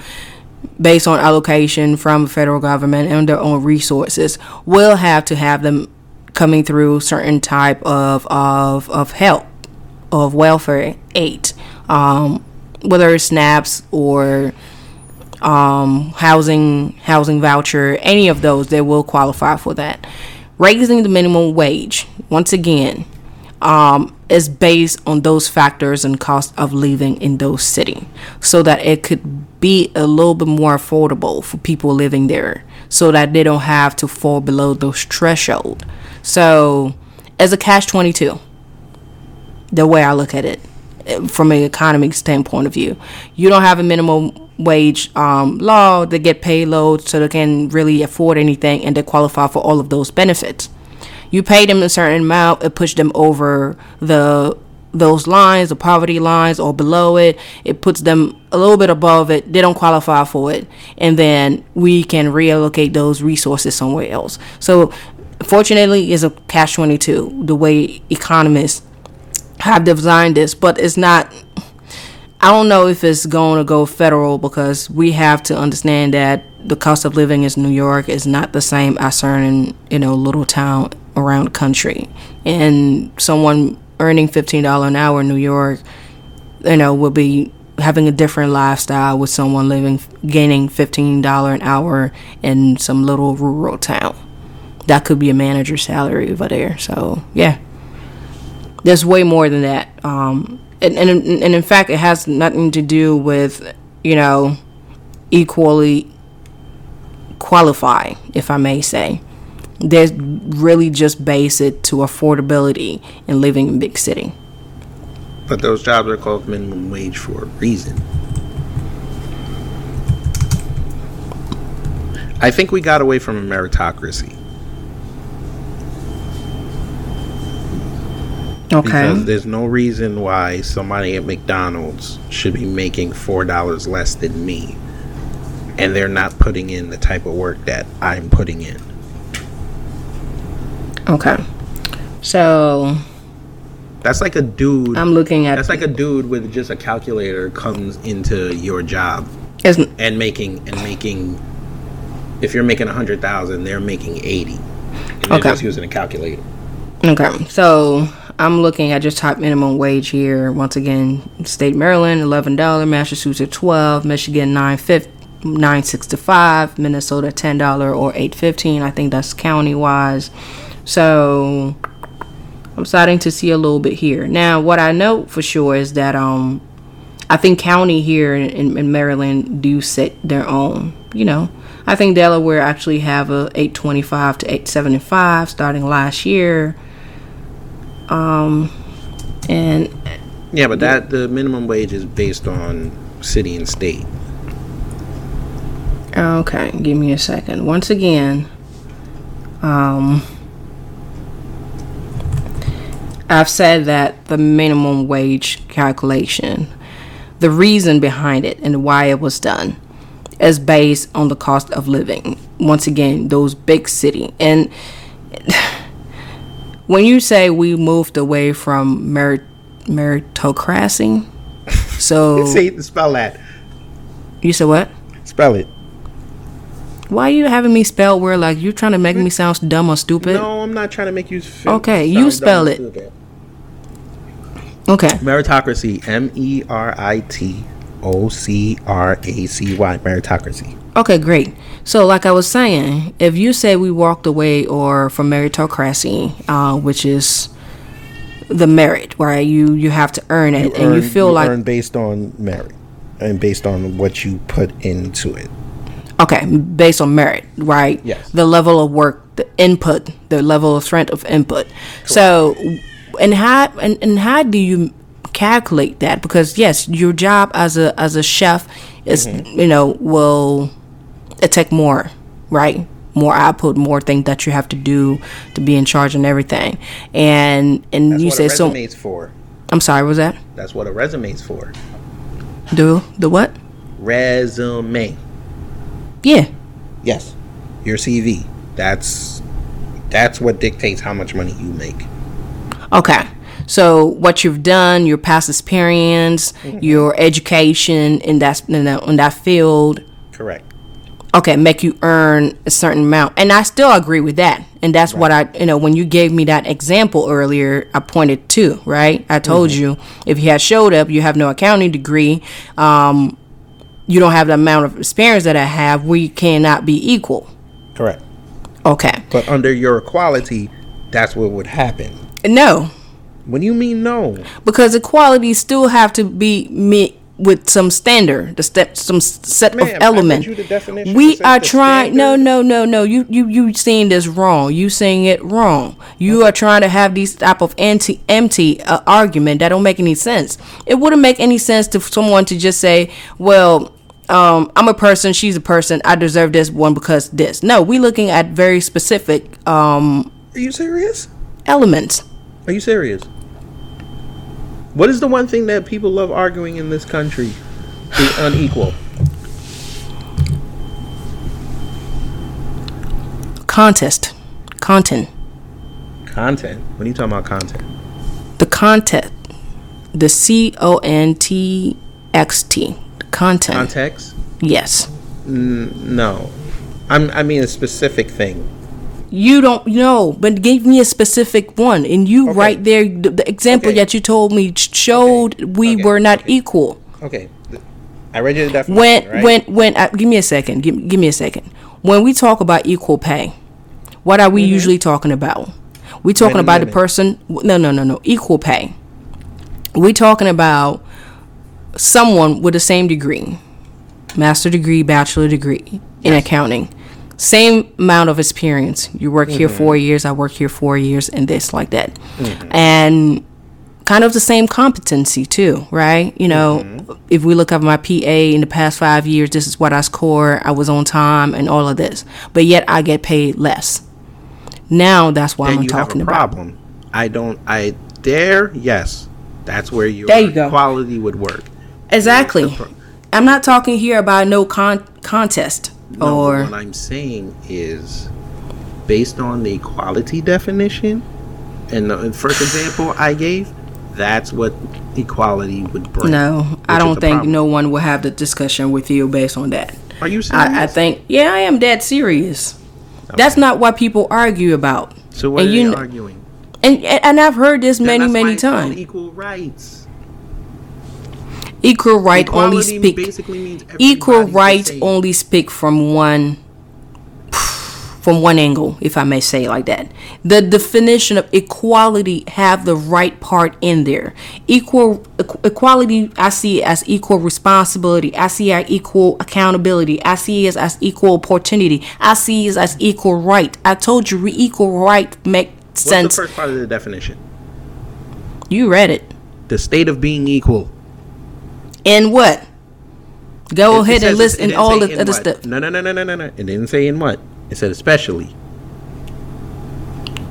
based on allocation from the federal government and their own resources will have to have them coming through certain type of of, of help of welfare eight, um, whether it's snaps or um, housing housing voucher any of those they will qualify for that. Raising the minimum wage once again um, is based on those factors and cost of living in those city so that it could be a little bit more affordable for people living there so that they don't have to fall below those threshold. So as a cash 22 the way i look at it from an economic standpoint of view. You don't have a minimum wage um, law to get paid low so they can really afford anything and they qualify for all of those benefits. You pay them a certain amount it push them over the those lines the poverty lines or below it. It puts them a little bit above it they don't qualify for it and then we can reallocate those resources somewhere else. So fortunately is a cash 22 the way economists have designed this but it's not I don't know if it's going to go federal because we have to understand that the cost of living in New York is not the same as certain, you know, little town around the country. And someone earning $15 an hour in New York, you know, will be having a different lifestyle with someone living, gaining $15 an hour in some little rural town. That could be a manager's salary over there. So, yeah there's way more than that. Um, and, and and in fact, it has nothing to do with you know equally qualify, if I may say. There's really just base it to affordability and living in big city. But those jobs are called minimum wage for a reason. I think we got away from a meritocracy because there's no reason why somebody at McDonald's should be making four dollars less than me, and they're not putting in the type of work that I'm putting in. Okay. So That's like a dude. I'm looking at that's like a dude with just a calculator comes into your job and making and making. If you're making a hundred thousand, they're making eighty, and they're Okay. just using a calculator. Okay, so I'm looking at just top minimum wage here. Once again, state Maryland eleven dollar, Massachusetts twelve, Michigan nine fifty. Nine sixty five, Minnesota ten dollar or eight fifteen. I think that's county wise. So I'm starting to see a little bit here. Now, what I know for sure is that um, I think county here in, in Maryland do set their own you know, I think Delaware actually have a 825 to 875 starting last year. Um, and Yeah, but that the minimum wage is based on city and state. Okay, give me a second. Once again, um, I've said that the minimum wage calculation, the reason behind it and why it was done, is based on the cost of living. Once again, those big city and when you say we moved away from merit meritocracy, so Say spell that. you said what? Spell it. Why are you having me spell word like you're trying to make me sound dumb or stupid? No, I'm not trying to make you. Feel, Okay, you spell it. stupid. Okay. Meritocracy. M E R I T O C R A C Y. Meritocracy. Okay, great. So, like I was saying, if you say we walked away or from meritocracy, uh, which is the merit, right? You you have to earn it, and you earn- feel like earn based on merit and based on what you put into it. okay, based on merit, right? Yes. The level of work, the input, the level of strength of input. So, and how and, and how do you calculate that? Because yes, your job as a as a chef is Mm-hmm. you know will it take more, right? More output, more things that you have to do to be in charge and everything. And and That's you said a so. resume's for. I'm sorry, was that That's what a resume's for. Do the what? Resume. Yeah. Yes. Your CV. That's that's what dictates how much money you make. Okay. So what you've done, your past experience, Mm-hmm. your education in that in that, in that field, Correct. Okay, make you earn a certain amount. And I still agree with that. And that's what I, you know, when you gave me that example earlier, I pointed to, right? I told Mm-hmm. you if you had showed up, you have no accounting degree, um, you don't have the amount of experience that I have, we cannot be equal. Correct. Okay. But under your equality, that's what would happen. No, What do you mean no? because equality still have to be met with some standard, the step, some set Ma'am, of element. you the definition. We are trying. No, no, no, no. You, you, you saying this wrong. You saying it wrong. You are trying to have these type of anti, empty uh, argument that don't make any sense. It wouldn't make any sense to someone to just say, "Well, um, I'm a person. She's a person. I deserve this one because this." No, we looking at very specific um, Are you serious? elements. Are you serious? What is the one thing that people love arguing in this country? The unequal. Contest, content. Content. When are you talking about content? the content the c-o-n-t-x-t content Context? yes No. I'm, I mean a specific thing. You don't know but gave me a specific one and you Okay. right there the, the example Okay. that you told me sh- showed we Okay. were not equal Okay. I read you the definition. when right? when when uh, give me a second give, give me a second when we talk about equal pay what are we usually talking about we talking Mm-hmm. About the person no no no no equal pay we talking about someone with the same degree master degree bachelor degree in accounting same amount of experience you work here Mm-hmm. four years i work here four years and this like that and kind of the same competency too, right? You know, Mm-hmm. if we look at my PA in the past five years, this is what I score. I was on time and all of this, but yet I get paid less. Now that's why then I'm you talking have a about. problem. I don't. I there. Yes, that's where your There you go. quality would work. Exactly. I'm not talking here about no con- contest No, or what I'm saying is based on the equality definition and the first example I gave. That's what equality would bring. no. I don't think problem. no one will have the discussion with you based on that. Are you serious? I, I think yeah, I am dead serious. That's not what people argue about. so. What and are you arguing? And and I've heard this Then many many times. Equal rights. Equal right only speak. equal everybody's the rights same. only speak from one from one angle, if I may say it like that. The definition of equality have the right part in there. Equal equ- equality, I see it as equal responsibility. I see it as equal accountability. I see it as equal opportunity. I see it as equal right. I told you, re- equal right make sense. What's the first part of the definition? you read it. The state of being equal. And what? Go It- it ahead says and list it all the other stuff. No, no, no, no, no, no, no. It didn't say in what. It said especially.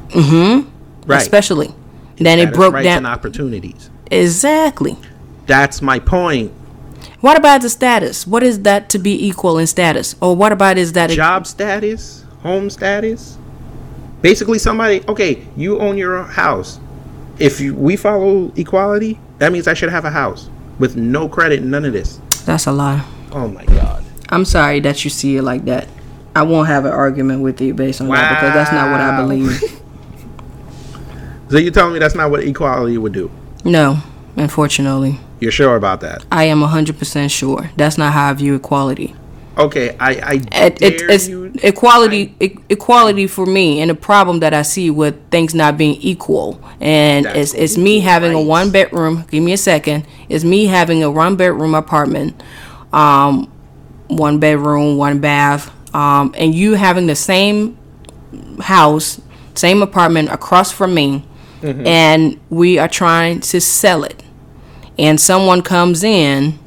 Mm-hmm. Right. Especially. Then it broke rights and down. opportunities. Exactly. That's my point. What about the status? What is that to be equal in status? Or what about is that a, Job status, home status. Basically, somebody. Okay, you own your house. If you, we follow equality, that means I should have a house with no credit, none of this. that's a lie. Oh my god. I'm sorry that you see it like that. I won't have an argument with you based on that because that's not what I believe. So you're telling me that's not what equality would do? no, unfortunately. You're sure about that? I am 100% sure. That's not how I view equality. Okay, I I It, it, it's you. equality e- equality for me and the problem that I see with things not being equal and it's, it's me having a one bedroom give me a second it's me having a one bedroom apartment um one bedroom one bath um and you having the same house same apartment across from me Mm-hmm. and we are trying to sell it and someone comes in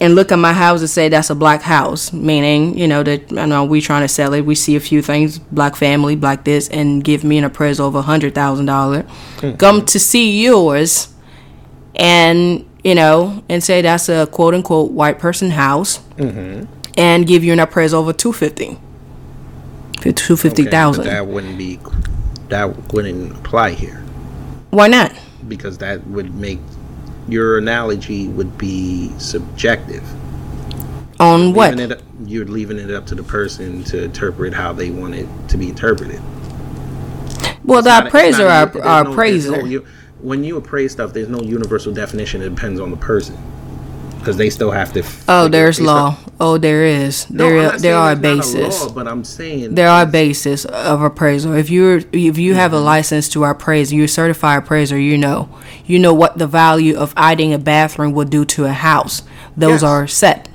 and look at my house and say that's a black house, meaning, you know, that I know we trying to sell it. We see a few things, black family, black this, and give me an appraisal of a hundred thousand dollar. Hmm. Come to see yours and, you know, and say that's a quote unquote white person house mm-hmm. and give you an appraisal of a two fifty. Two fifty Okay, that wouldn't be. That wouldn't apply here Why not? because that would make your analogy would be subjective. On what? Leaving it, you're leaving it up to the person to interpret how they want it to be interpreted. Well, the appraiser are, there's no- appraiser. when you appraise stuff, there's no universal definition. It depends on the person because they still have to. Oh, there's still- law. Oh, there is. No, There, there are it's bases. law, but I'm saying There are bases of appraisal. If you're if you have a mm-hmm. license to appraise, you're a certified appraiser. You know, you know what the value of adding a bathroom will do to a house. Those Yes. are set.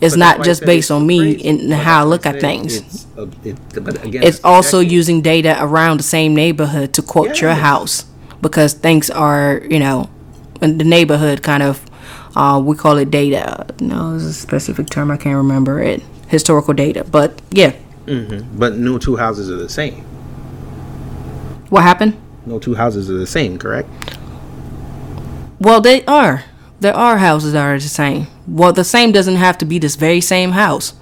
It's But not that's why I just based on me and how I look at things. It's, a, it, but again, It's also subjective. using data around the same neighborhood to quote your house because things are, you know, in the neighborhood kind of, uh, we call it data. No, it's a specific term, I can't remember it. Historical data. But yeah, But no two houses are the same. what happened? No two houses are the same, correct? Well, they are. There are houses that are the same. Well, the same doesn't have to be this very same house.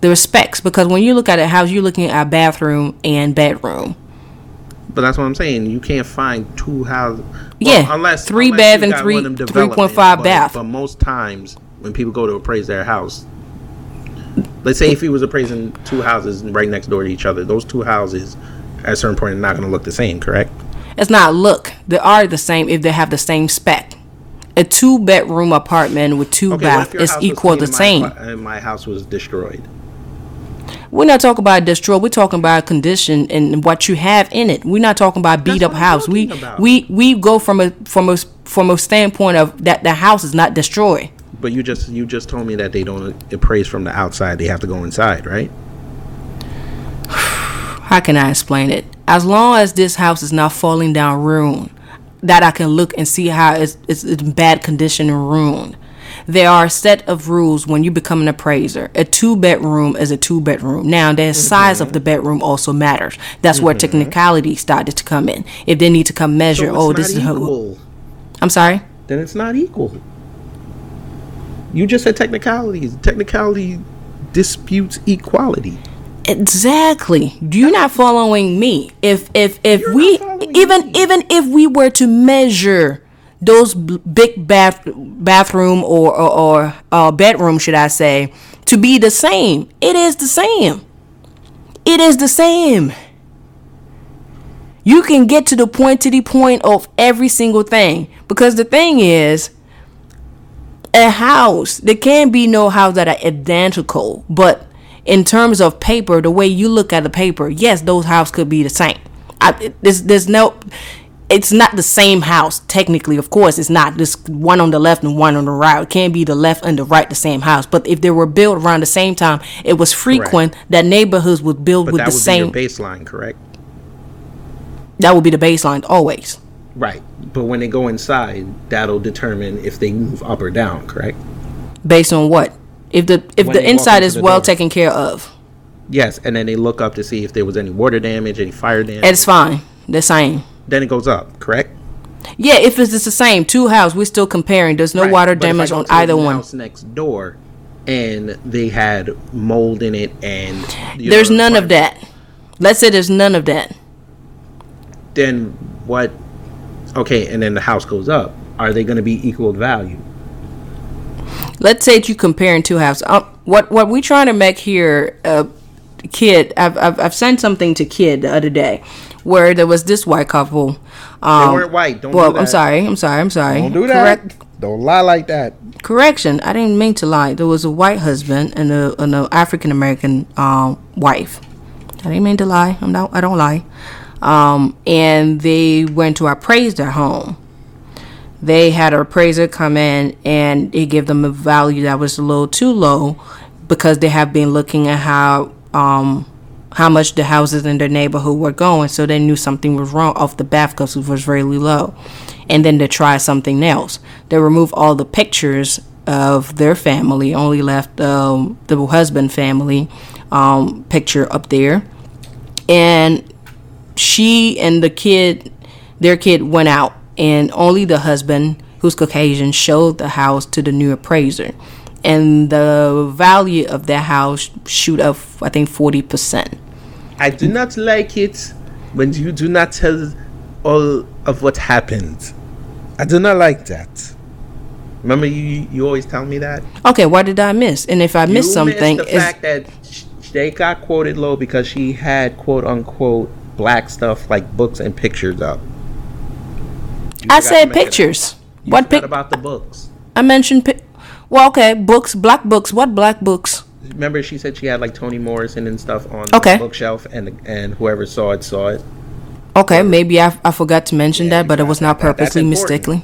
There are specs because when you look at a house, you're looking at a bathroom and bedroom. But that's what I'm saying. You can't find two houses. Yeah, three unless bath and three- them 3.5 but- bath. But most times, when people go to appraise their house, let's say if he was appraising two houses right next door to each other, those two houses at a certain point are not going to look the same, correct? It's not look. They are the same if they have the same spec. A two bedroom apartment with two Okay, what bath is equal the and my same. my house was destroyed. We're not talking about destroy. We're talking about condition and what you have in it. We're not talking about beat That's up house. We about. we we go from a from a from a standpoint of that the house is not destroyed. But you just you just told me that they don't appraise from the outside; they have to go inside, right? how can I explain it? As long as this house is not falling down ruined, that I can look and see how it's, it's in bad condition and ruined. There are a set of rules when you become an appraiser. A two bedroom is a two bedroom. Now, the mm-hmm. size of the bedroom also matters. That's where mm-hmm. technicality started to come in. If they need to come measure, So oh, this is equal. I'm sorry. Then it's not equal. You just said technicalities. Technicality disputes equality. Exactly. You're not following me. If if if You're we even me. even if we were to measure those big bath bathroom or or, or uh, bedroom, should I say, to be the same, it is the same. It is the same. You can get to the point to the point of every single thing because the thing is a house there can be no house that are identical but in terms of paper, the way you look at the paper, yes, those houses could be the same. I, there's, there's no, it's not the same house technically. Of course, it's not. This one on the left and one on the right. It can't be the left and the right the same house. But if they were built around the same time, it was frequent that neighborhoods would build But with that the would same. baseline, correct? that would be the baseline always. Right. But when they go inside, that'll determine if they move up or down, correct? Based on what? If the if When the inside is the well door. taken care of, Yes, and then they look up to see if there was any water damage, any fire damage. it's fine. The same. Then it goes up, correct? Yeah, if it's the same two house, we're still comparing. There's no Right, water but damage on either one. House next door, and they had mold in it, and There's know, none of that. Let's say there's none of that. Then what? Okay, and then the house goes up. Are they going to be equal value? Let's say that you comparing two houses. Um, what what we trying to make here, uh, kid? I've, I've I've sent something to kid the other day, where there was this white couple. They Um, weren't white. Don't well, do I'm sorry. I'm sorry. I'm sorry. Don't do Correct. that. Don't lie like that. Correction. I didn't mean to lie. There was a white husband and a an African American um, wife. I didn't mean to lie. I'm not. I don't lie. Um, and they went to appraise their home. They had an appraiser come in and he gave them a value that was a little too low because they have been looking at how um, how much the houses in their neighborhood were going, so they knew something was wrong off the bat because it was really low. And then they tried something else. They removed all the pictures of their family, only left um, the husband family um, picture up there, and she and the kid, their kid, went out, and only the husband, who's Caucasian, showed the house to the new appraiser, and the value of that house shoot up, I think, forty percent. I do not like it when you do not tell all of what happened. I do not like that. Remember, you you always tell me that. Okay, what did I miss? And if I missed you something, missed the fact that they got quoted low because she had quote unquote black stuff like books and pictures up. You I said pictures. What pic? about the books? I mentioned. Pi- well, okay, books, black books. What black books? Remember, she said she had like Toni Morrison and stuff on Okay. the bookshelf, and and whoever saw it saw it. Okay, maybe I, I forgot to mention Yeah, that, but it was not that. Purposely mistakenly.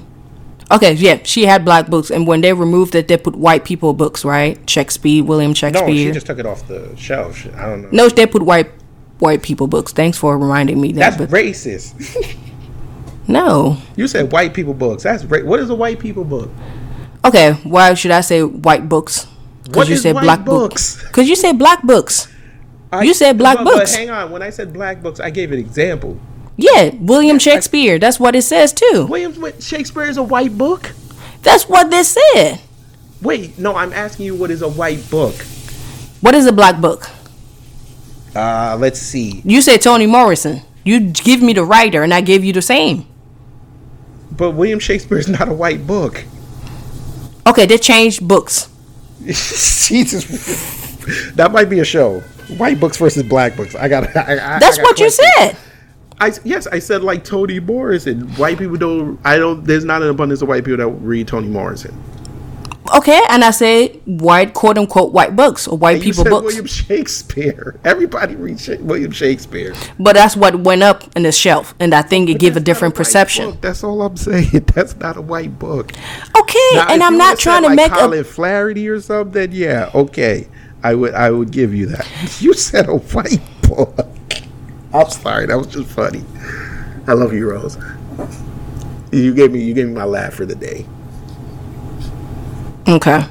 Okay, yeah, she had black books, and when they removed it, they put white people books, right? Shakespeare, William Shakespeare. No, she just took it off the shelf. I don't know. No, they put white white people books. Thanks for reminding me that. That's racist. no. you said white people books. That's ra- what is a white people book? Okay, why should I say white books? What you said black books? Because you said black books. I- You said black books. hang on. When I said black books, I gave an example. Yeah, William Shakespeare. That's what it says too. William Shakespeare is a white book. That's what they said. Wait, no, I'm asking you what is a white book. What is a black book? Uh, let's see. You said Toni Morrison. You give me the writer, and I give you the same. But William Shakespeare is not a white book. Okay, they changed books. Jesus, that might be a show. White books versus black books. I got. I, I, That's I got what you said. I yes, I said like Toni Morrison. White people don't. I don't. There's not an abundance of white people that read Toni Morrison. Okay, and I say white, quote unquote, white books or white And you people said books. William Shakespeare. Everybody reads William Shakespeare. But that's what went up in the shelf, and I think it But give a different white perception. book. That's all I'm saying. That's not a white book. Okay, Now, and I'm not trying to like make Colin a. Flaherty or something. Yeah, okay, I would I would give you that. You said a white book. I'm sorry, that was just funny. I love you, Rose. You gave me you gave me my laugh for the day. Okay.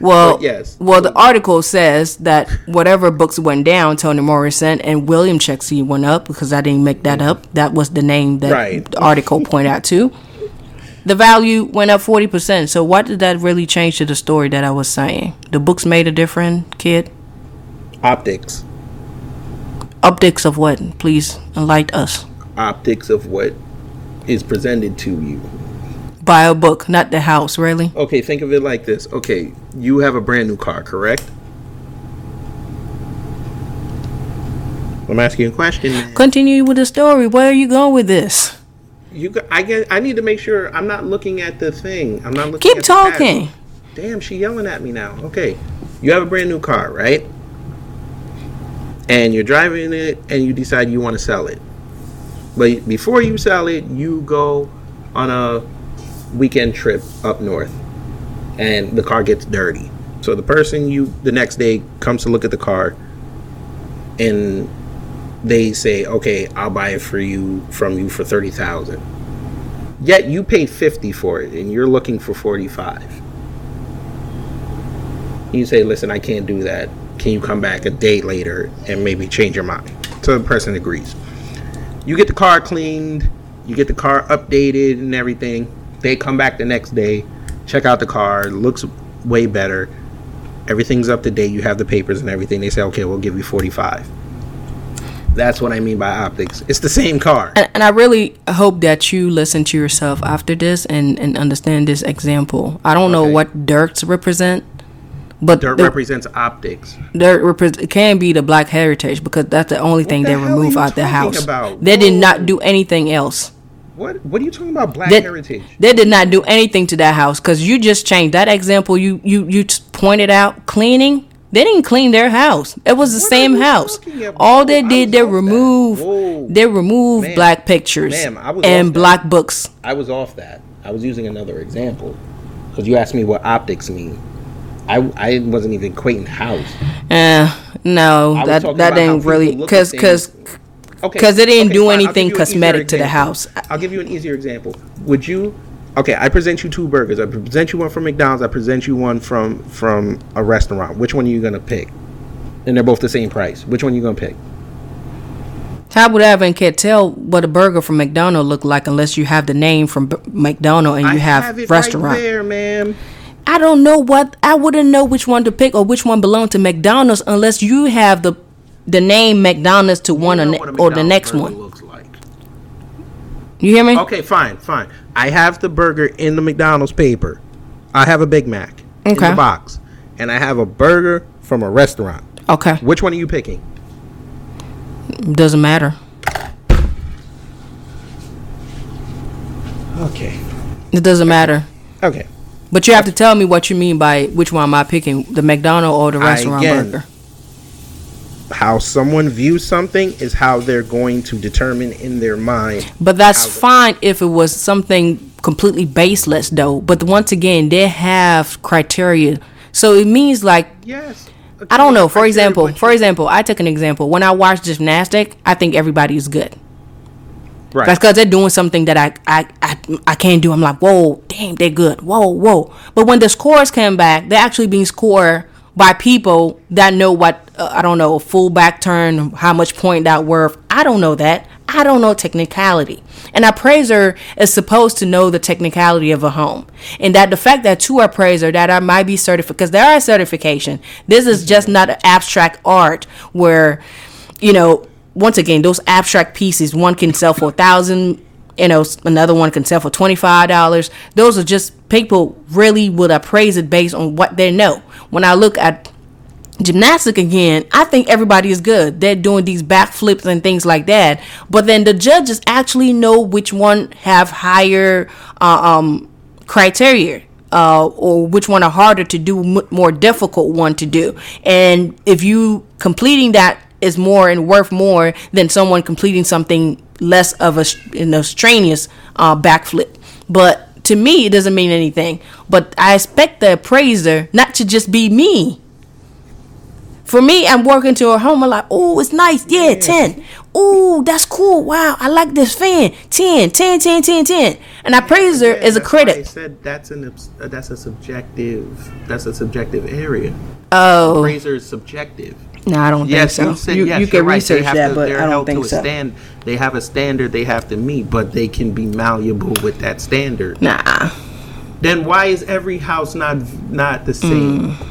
Well, But yes. well, the article says that whatever books went down, Toni Morrison and William Shakespeare went up because I didn't make that up. That was the name that Right. the article pointed out to. The value went up forty percent. So what did that really change to the story that I was saying? The books made a difference, kid. Optics, Optics of what? Please enlighten us. optics of what is presented to you. Buy a book, not the house. Really? Okay, think of it like this. Okay, you have a brand new car, correct? I'm asking a question. man. Continue with the story. Where are you going with this? You, I get. I need to make sure I'm not looking at the thing. I'm not looking. Keep at the tab. talking. Damn, she yelling at me now. Okay, you have a brand new car, right? and you're driving it and you decide you want to sell it. But before you sell it, you go on a weekend trip up north and the car gets dirty. So the person you the next day comes to look at the car and they say, "Okay, I'll buy it for you from you for 30,000." Yet you paid 50 for it and you're looking for 45. You say, "Listen, I can't do that. Can you come back a day later and maybe change your mind?" So the person agrees. You get the car cleaned, you get the car updated and everything. They come back the next day, check out the car, looks way better. Everything's up to date. You have the papers and everything. They say, okay, we'll give you 45. That's what I mean by optics. It's the same car. And, and I really hope that you listen to yourself after this and, and understand this example. I don't know what dirts represent, but Dirt the represents optics. dirt repre- it can be the black heritage because that's the only thing the they remove out the house. about? They did not do anything else. What What are you talking about? Black They, heritage. they did not do anything to that house because you just changed that example. You you you pointed out cleaning. They didn't clean their house. It was the What same house. All they did, they remove they removed Ma'am. black pictures Ma'am, and that. black books. I was off that. I was using another example because you asked me what optics mean. I I wasn't even equating house. Uh, no, that that people really because because Okay. 'Cause they didn't do fine. Anything an cosmetic to the house. I'll give you an easier example. Would you? Okay, I present you two burgers. I present you one from McDonald's. I present you one from from a restaurant. Which one are you gonna pick? And they're both the same price. Which one are you gonna pick? how would I even can't tell what a burger from McDonald's look like unless you have the name from B- McDonald's and you I have, it restaurant. right there, ma'am. I don't know what I wouldn't know which one to pick or which one belonged to McDonald's unless you have the the name McDonald's to one or, ne- or the next one. Looks like. You hear me? Okay, fine, fine. I have the burger in the McDonald's paper. I have a Big Mac in the box, and I have a burger from a restaurant. Okay, Which one are you picking? doesn't matter. Okay. It doesn't matter. Okay. But you have to tell me what you mean by which one am I picking, the McDonald's or the I- restaurant again, burger. How someone views something is how they're going to determine in their mind. But that's fine if it was something completely baseless, though. But once again, they have criteria, so it means like Yes. I don't know. For example, for example, I took an example. When I watch gymnastic, I think everybody is good. right. That's because they're doing something that I, I I I can't do. I'm like, whoa, damn, they're good. Whoa, whoa. But when the scores come back, they're actually being scored by people that know what uh, I don't know, a full back turn, how much point that worth. I don't know that. I don't know technicality. And a appraiser is supposed to know the technicality of a home. And that the fact that two appraiser that I might be certified because there are certification. This is just not an abstract art where, you know, once again, those abstract pieces, one can sell for a thousand, you know, another one can sell for twenty five dollars. Those are just people really would appraise it based on what they know. When I look at gymnastic again, I think everybody is good. They're doing these backflips and things like that. But then the judges actually know which one have higher uh, um, criteria. Uh, or which one are harder to do, m- more difficult one to do, and if you completing that is more and worth more than someone completing something less of a know strenuous uh, backflip. But to me, it doesn't mean anything. But I expect the appraiser not to just be me. For me, I'm working to a home. I'm like, oh, it's nice. Yeah, 10. Oh, that's cool. Wow, I like this fan. 10, 10, 10, 10, 10. An appraiser Yeah, is a why I critic. said that's an uh, that's a subjective that's a subjective area. Oh, Appraiser is subjective. No, I don't Yes, think you so. said you yes. you you're can right. They research have that, to- but they're I don't held think to a so. Stand, they have a standard they have to meet, but they can be malleable with that standard. Nah, Then why is every house not not the same? Mm.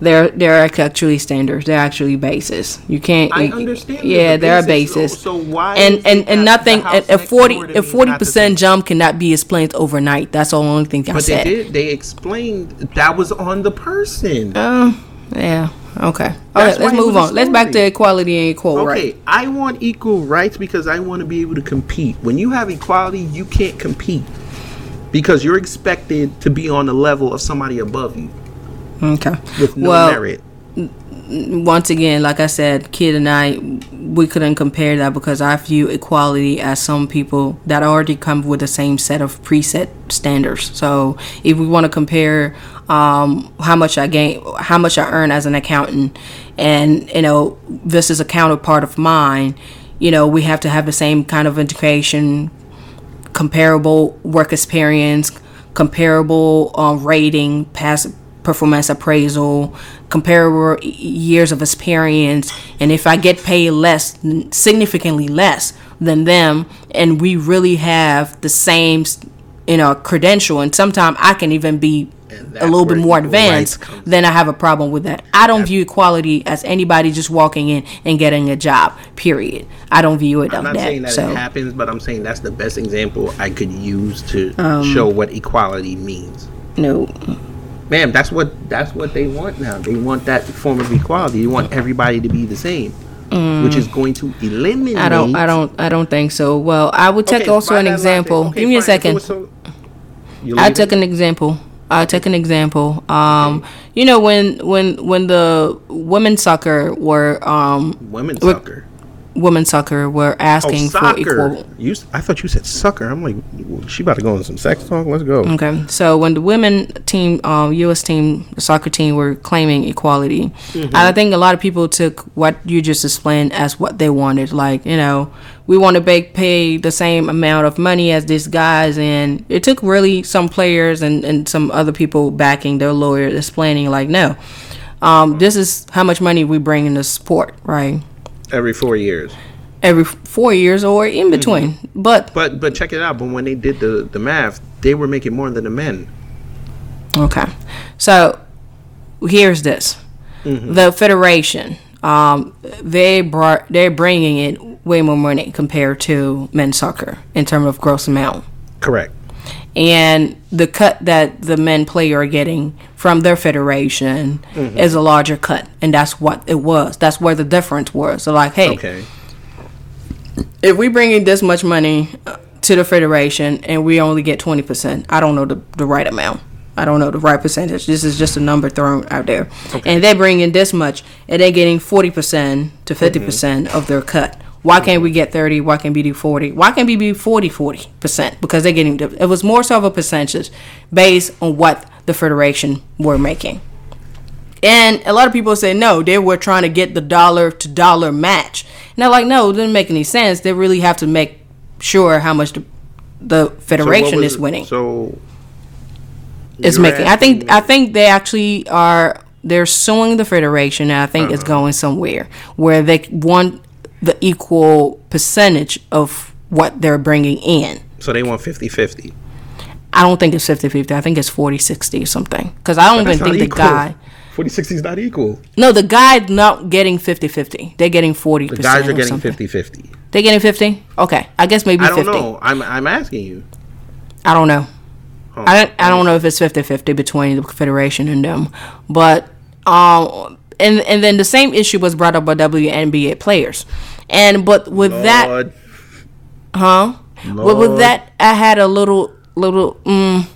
they're they're actually standards. They're actually bases. You can't. I you- understand that Yeah, the there are basis- bases. so- so why And is and and that nothing. house A, next forty door to a forty percent jump cannot be explained overnight. That's the only thing I But they said. did. They explained that was on the person. Um. Yeah. Okay. All That's right. Let's move on. Let's back to equality and equal Okay, right. I want equal rights because I want to be able to compete. When you have equality, you can't compete because you're expected to be on the level of somebody above you Okay. with no well, merit. Once again, like I said, Kid and I, we couldn't compare that because I view equality as some people that already come with the same set of preset standards. So if we want to compare um, how much I gain, how much I earn as an accountant, and you know this is a counterpart of mine, you know we have to have the same kind of education, comparable work experience, comparable uh, rating, past performance appraisal, comparable years of experience, and if I get paid less, significantly less than them, and we really have the same, you know, credential, and sometimes I can even be a little bit more advanced, then I have a problem with that. I don't view equality as anybody just walking in and getting a job. Period. I don't view it I'm not saying that. that So it happens, but I'm saying that's the best example I could use to Um, show what equality means. no, Ma'am, that's what that's what they want now. They want that form of equality. They want everybody to be the same, which is going to eliminate. Mm. I don't. I don't. I don't think so. Well, I would take Okay, also an example. okay, Give me a fine. It second. so- I took an example. I take an example. Um, you know when when when the women's soccer were um women's Look, soccer. Women's soccer were Oh, asking for soccer. equal. You, I thought you said sucker. I'm like, she about to go on some sex talk. Let's go. Okay, so when the women team, um, U.S. team, the soccer team, were claiming equality, Mm-hmm. I think a lot of people took what you just explained as what they wanted. Like, you know, we want to pay, pay the same amount of money as these guys, and it took really some players and, and some other people backing their lawyers explaining, like, no, um, this is how much money we bring in the sport, right? Every four years. Every four years or in between, but But but check it out. But when they did the the math, they were making more than the men. Okay. So here's this. The federation, um, they brought they're bringing in way more money compared to men's soccer in terms of gross amount. Correct. And the cut that the men player are getting from their federation is a larger cut, and that's what it was. That's where the difference was. So like, hey, Okay. if we bring in this much money uh, to the federation and we only get 20%, I don't know the, the right amount. I don't know the right percentage. This is just a number thrown out there. And they bring in this much and they're getting 40% to 50% of their cut. Why can't we get 30? Why can't we do 40? Why can't we be 40 40%? Because they're getting, it was more so of a percentage based on what the federation were making. And a lot of people say no, they were trying to get the dollar to dollar match. And they're like, no, it didn't make any sense. They really have to make sure how much the, the federation was- is winning. So is you're making. I think I think they actually are. They're suing the federation, and I think Uh-huh. it's going somewhere where they want the equal percentage of what they're bringing in. so they want 50-50. I don't think it's 50-50. I think it's 40-60 or something. Because I don't That's even think the equal. guy. 40-60 is not equal. No, the guy's not getting 50-50. They're getting 40%. The guys are getting something. 50-50. They're getting 50? Okay. I guess maybe I don't 50. know. I'm I'm asking you. I don't know. Oh, I don't, I don't know if it's 50-50 between the Federation and them. But um and and then the same issue was brought up by WNBA players. And but with that Lord. huh? But with that I had a little little mm,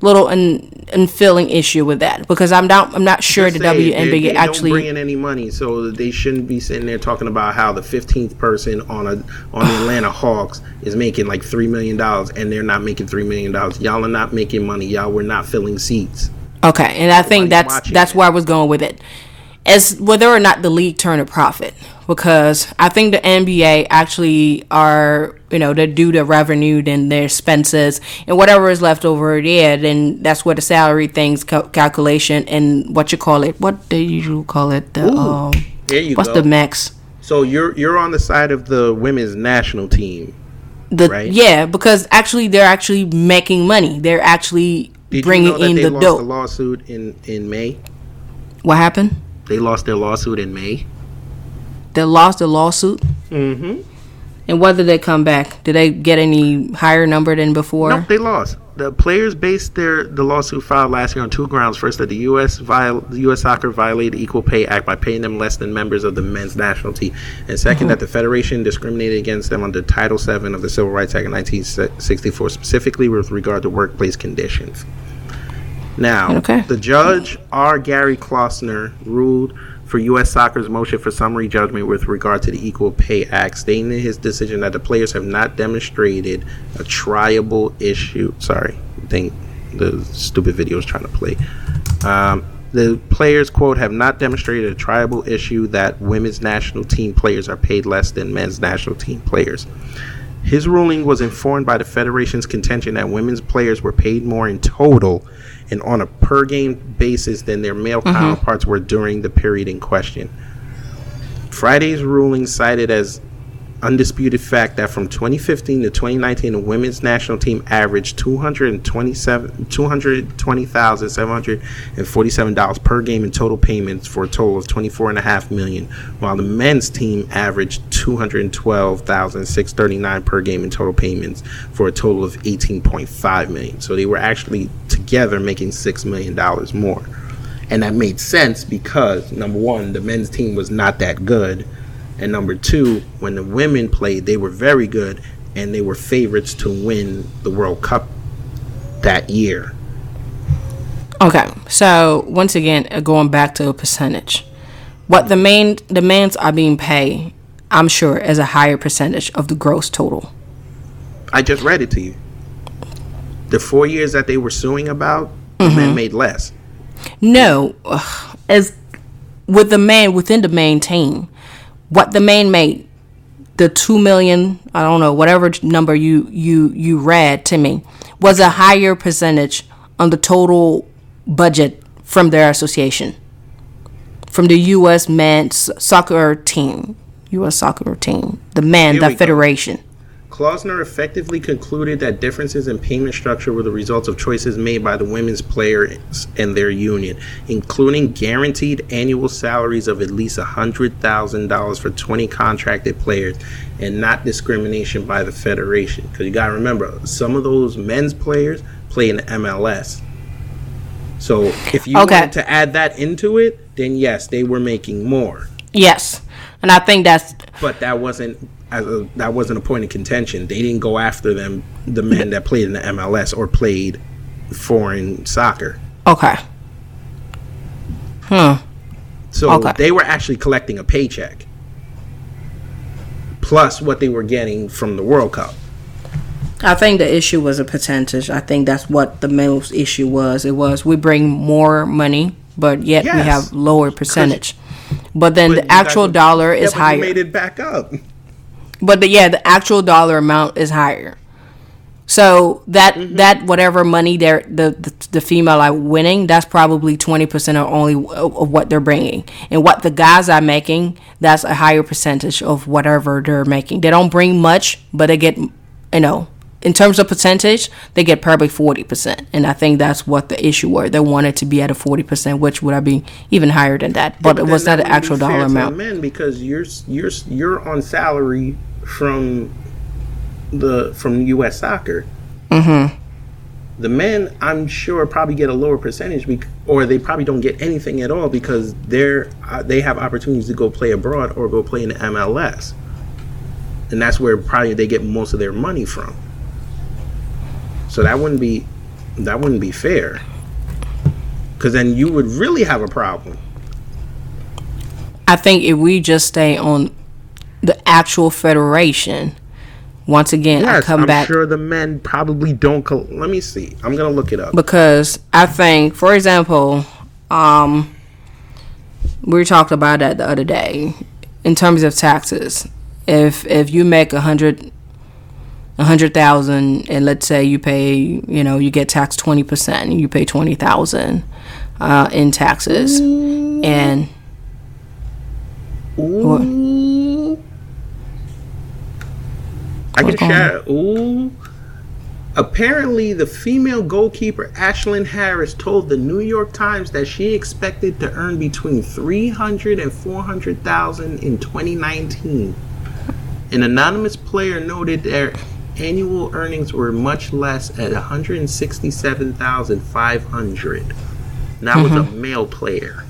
little un, unfeeling issue with that because I'm not I'm not sure the Just say they- WNBA they actually don't bring in any money, so they shouldn't be sitting there talking about how the 15th person on a on the Atlanta Hawks is making like three million dollars, and they're not making three million dollars. Y'all are not making money. Y'all were not filling seats. Okay, and I think Nobody's that's that's where I was going with it. As whether or not the league turn a profit, because I think the NBA actually are you know they do the revenue and their expenses and whatever is left over there, then that's where the salary things cal- calculation and what you call it, what do you call it, the um, There you what's go. the max? so you're you're on the side of the women's national team. The Right. yeah, because actually they're actually making money. They're actually Did bringing you know in they the the lawsuit in in May? what happened? They lost their lawsuit in May. They lost the lawsuit. Mm-hmm. And whether they come back, did they get any higher number than before? Nope, they lost. The players based their the lawsuit filed last year on two grounds. First, that the U.S. Viol- the U.S. Soccer violated the Equal Pay Act by paying them less than members of the men's national team, and 2nd that the federation discriminated against them under Title VII of the Civil Rights Act of 1964, specifically with regard to workplace conditions. Now, Okay. the judge R. Gary Klausner ruled for U.S. Soccer's motion for summary judgment with regard to the Equal Pay Act, stating in his decision that the players have not demonstrated a triable issue. Sorry, I think the stupid video is trying to play. Um, the players, quote, have not demonstrated a triable issue that women's national team players are paid less than men's national team players. His ruling was informed by the Federation's contention that women's players were paid more in total and on a per game basis than their male mm-hmm. counterparts were during the period in question. Friday's ruling cited as undisputed fact that from 2015 to 2019, the women's national team averaged 227 $220,747 per game in total payments for a total of 24.5 million, while the men's team averaged 212,639 per game in total payments for a total of 18.5 million. So they were actually together making 6 million dollars more. And that made sense because number one, the men's team was not that good. And number two, when the women played, they were very good and they were favorites to win the World Cup that year. Okay, so once again, uh, going back to a percentage, what the main men's are being paid, I'm sure, is a higher percentage of the gross total. I just read it to you. The four years that they were suing about, the men made less. No, as with the man within the main team, what the main made, the two million, I don't know, whatever number you you you read to me, was a higher percentage on the total budget from their association, from the U.S. men's soccer team, U.S. soccer team, the men, Here the we go. Klausner effectively concluded that differences in payment structure were the results of choices made by the women's players and their union, including guaranteed annual salaries of at least $100,000 for 20 contracted players and not discrimination by the federation. Because you got to remember, some of those men's players play in the MLS. So if you Okay. wanted to add that into it, then yes, they were making more. Yes, and I think that's but that wasn't as a, that wasn't a point of contention. They didn't go after them, the men that played in the MLS or played foreign soccer. okay. Hmm. So Okay. they were actually collecting a paycheck plus what they were getting from the World Cup. I think the issue was a percentage. I think that's what the most issue was. It was we bring more money, but yet we have lower percentage. But then But the actual were- dollar Yeah, is but you higher. made it back up. But the, yeah, the actual dollar amount is higher. So that Mm-hmm. that whatever money they're the, the the female are winning, that's probably twenty percent or only of, what they're bringing, and what the guys are making, that's a higher percentage of whatever they're making. They don't bring much, but they get, you know, in terms of percentage, they get probably forty percent, and I think that's what the issue were. They wanted to be at a forty percent, which would have been even higher than that, but it was not an actual dollar amount. Men, because you're you're you're on salary from the from U.S. Soccer. Mm-hmm. The men, I'm sure, probably get a lower percentage, bec- or they probably don't get anything at all because they're uh, they have opportunities to go play abroad or go play in the MLS, and that's where probably they get most of their money from. So that wouldn't be that wouldn't be fair, because then you would really have a problem. I think if we just stay on the actual federation, once again, I come I'm back sure the men probably don't. Col- Let me see. I'm gonna look it up. because I think, for example, um, we talked about that the other day in terms of taxes. If if you make a hundred a hundred thousand and let's say you pay you know you get taxed 20% and you pay 20000 uh, in taxes and what? I can share. Ooh. Apparently, the female goalkeeper Ashlyn Harris told the New York Times that she expected to earn between 300 and 400,000 in 2019. An anonymous player noted their annual earnings were much less at 167,500. And that was a mm-hmm. male player.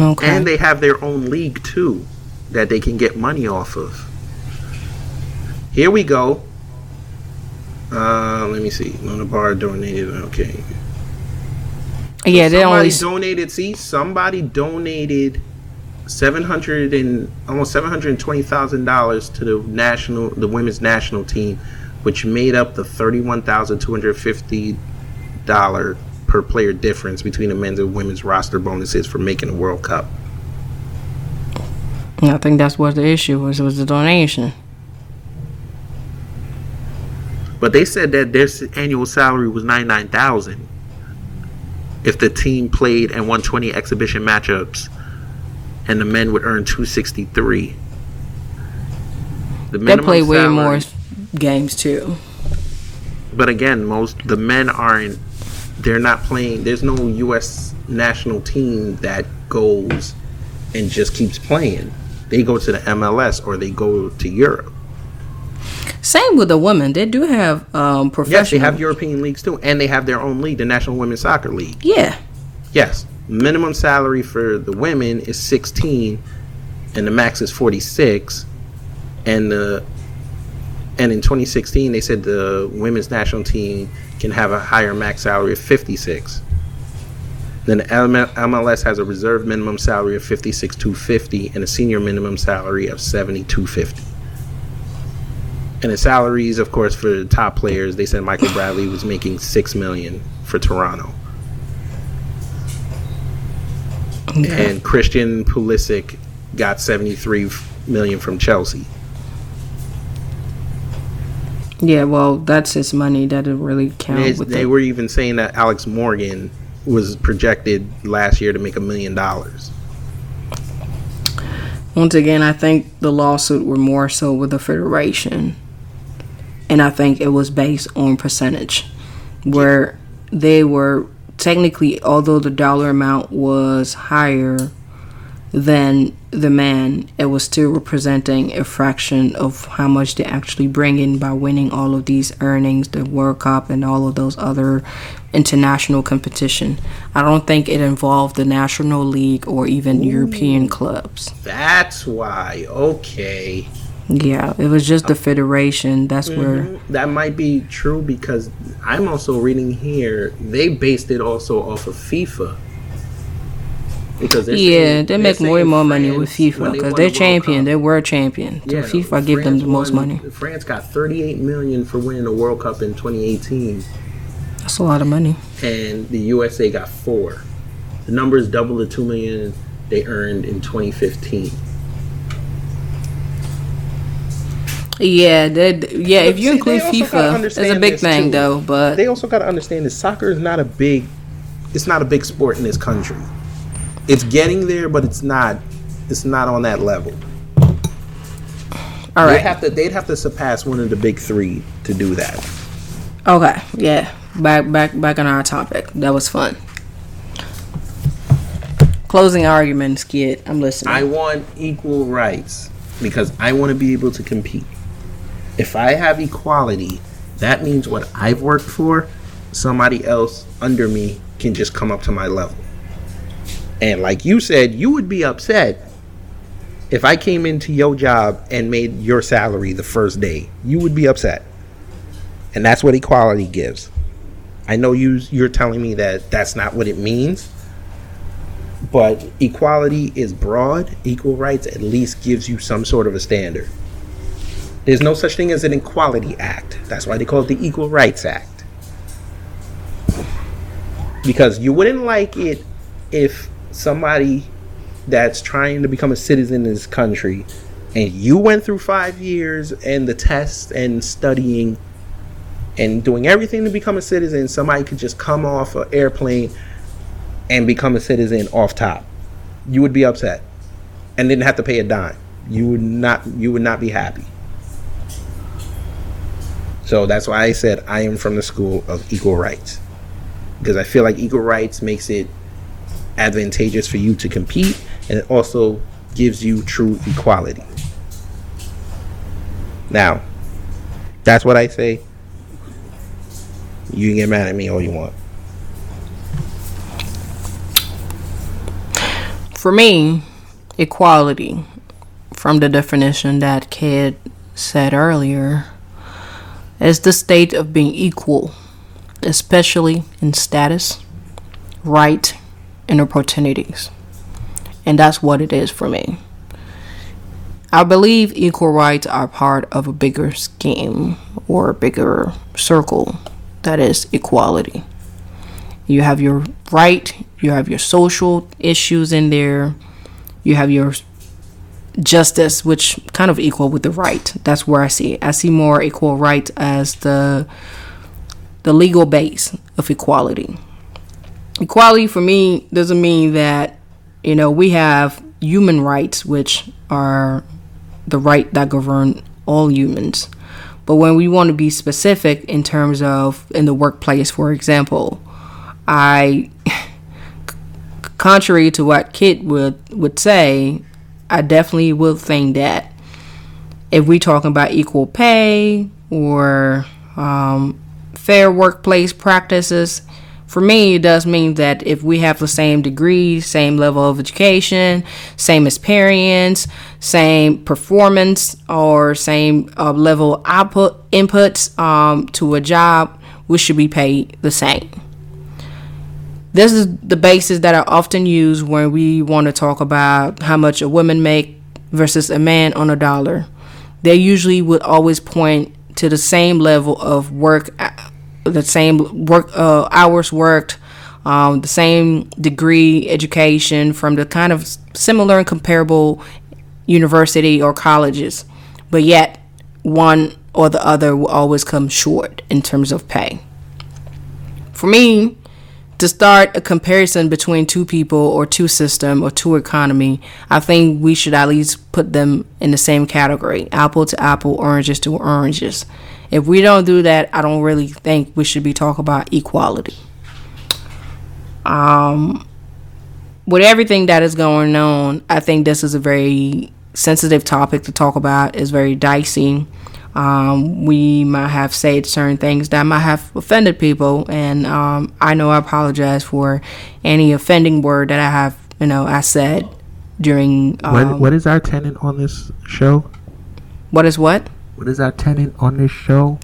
Okay And they have their own league too. that they can get money off of. Here we go. Uh, let me see. Luna Bar donated. Okay. Yeah, they somebody only donated. See, somebody donated seven hundred and almost seven hundred twenty thousand dollars to the national, the women's national team, which made up the thirty-one thousand two hundred fifty dollar per player difference between the men's and women's roster bonuses for making the World Cup. I think that's what the issue was. Was the donation. But they said that their annual salary was ninety nine thousand if the team played and won twenty exhibition matchups, and the men would earn two sixty three. The They play way more games too. But again, most the men aren't. They're not playing. There's no U.S. national team that goes and just keeps playing. They go to the MLS or they go to Europe. Same with the women. They do have um professional. Yes, they have European leagues too, and they have their own league, the National Women's Soccer League. Yeah. Yes, minimum salary for the women is 16, and the max is 46, and the and in 2016 they said the women's national team can have a higher max salary of 56. Then the MLS has a reserve minimum salary of 56,250 and a senior minimum salary of 7250. And the salaries, of course, for the top players, they said Michael Bradley was making six million for Toronto. and Christian Pulisic got 73 million from Chelsea. Yeah, well, that's his money. That doesn't really count They, with they it. were even saying that Alex Morgan was projected last year to make a million dollars. Once again, I think the lawsuit were more so with the federation, and I think it was based on percentage, where they were technically, although the dollar amount was higher than the man, it was still representing a fraction of how much they actually bring in by winning all of these earnings, the World Cup, and all of those other international competition. I don't think it involved the National League or even European clubs. That's why. Okay. Yeah, it was just the oh. federation. That's mm-hmm. where. That might be true because I'm also reading here they based it also off of FIFA. Because they're Yeah, saying- they they're make more saying more money with FIFA because they're the champion. Cup- They were champion. So FIFA give them France the most won- money. France got 38 million for winning the World Cup in 2018. That's a lot of money. and the USA got four. The number is double the two million they earned in 2015. Yeah, that yeah. If you see, include they also gotta FIFA, it's a big thing too. though. But They also got to understand that soccer is not a big, it's not a big sport in this country. It's getting there, but it's not, it's not on that level. all They'd have to, they'd have to surpass one of the big three to do that. okay, yeah. Back back back on our topic. That was fun. Closing arguments, kid. I'm listening. I want equal rights because I want to be able to compete. If I have equality, that means what I've worked for, somebody else under me can just come up to my level. And like you said, you would be upset if I came into your job and made your salary the first day. You would be upset. And that's what equality gives. I know you you're telling me that that's not what it means, but equality is broad. Equal rights at least gives you some sort of a standard. There's no such thing as an Equality Act. That's why they call it the Equal Rights Act. Because you wouldn't like it if somebody that's trying to become a citizen in this country and you went through five years and the tests and studying and doing everything to become a citizen, somebody could just come off an airplane and become a citizen off top. You would be upset and didn't have to pay a dime. You would not you would not be happy. So that's why I said I am from the school of equal rights. Because I feel like equal rights makes it advantageous for you to compete and it also gives you true equality. Now, that's what I say. You can get mad at me all you want. For me, equality from the definition that Kid said earlier, is the state of being equal, especially in status, right, and opportunities. And that's what it is for me. I believe equal rights are part of a bigger scheme or a bigger circle that is equality. You have your right, you have your social issues in there, you have your justice, which kind of equal with the right. That's where I see it. I see more equal rights as the the legal base of equality. Equality for me doesn't mean that you know we have human rights, which are the right that govern all humans. But when we want to be specific in terms of in the workplace, for example, I, contrary to what Kit would would say, I definitely will think that if we talking about equal pay or um, fair workplace practices, for me, it does mean that if we have the same degree, same level of education, same experience, same performance, or same uh, level output inputs um, to a job, we should be paid the same. This is the basis that are often used when we want to talk about how much a woman make versus a man on a dollar. They usually would always point to the same level of work the same work uh, hours worked, um, the same degree education from the kind of similar and comparable university or colleges, but yet one or the other will always come short in terms of pay. For me, to start a comparison between two people or two system or two economy, I think we should at least put them in the same category, apple to apple, oranges to oranges. If we don't do that, I don't really think we should be talking about equality. Um, with everything that is going on, I think this is a very sensitive topic to talk about. It's very dicey. Um, we might have said certain things that might have offended people, and um, I know I apologize for any offending word that I have, you know, I said during. Um, what, what is our tenant on this show? What is what? What is our tenant on this show?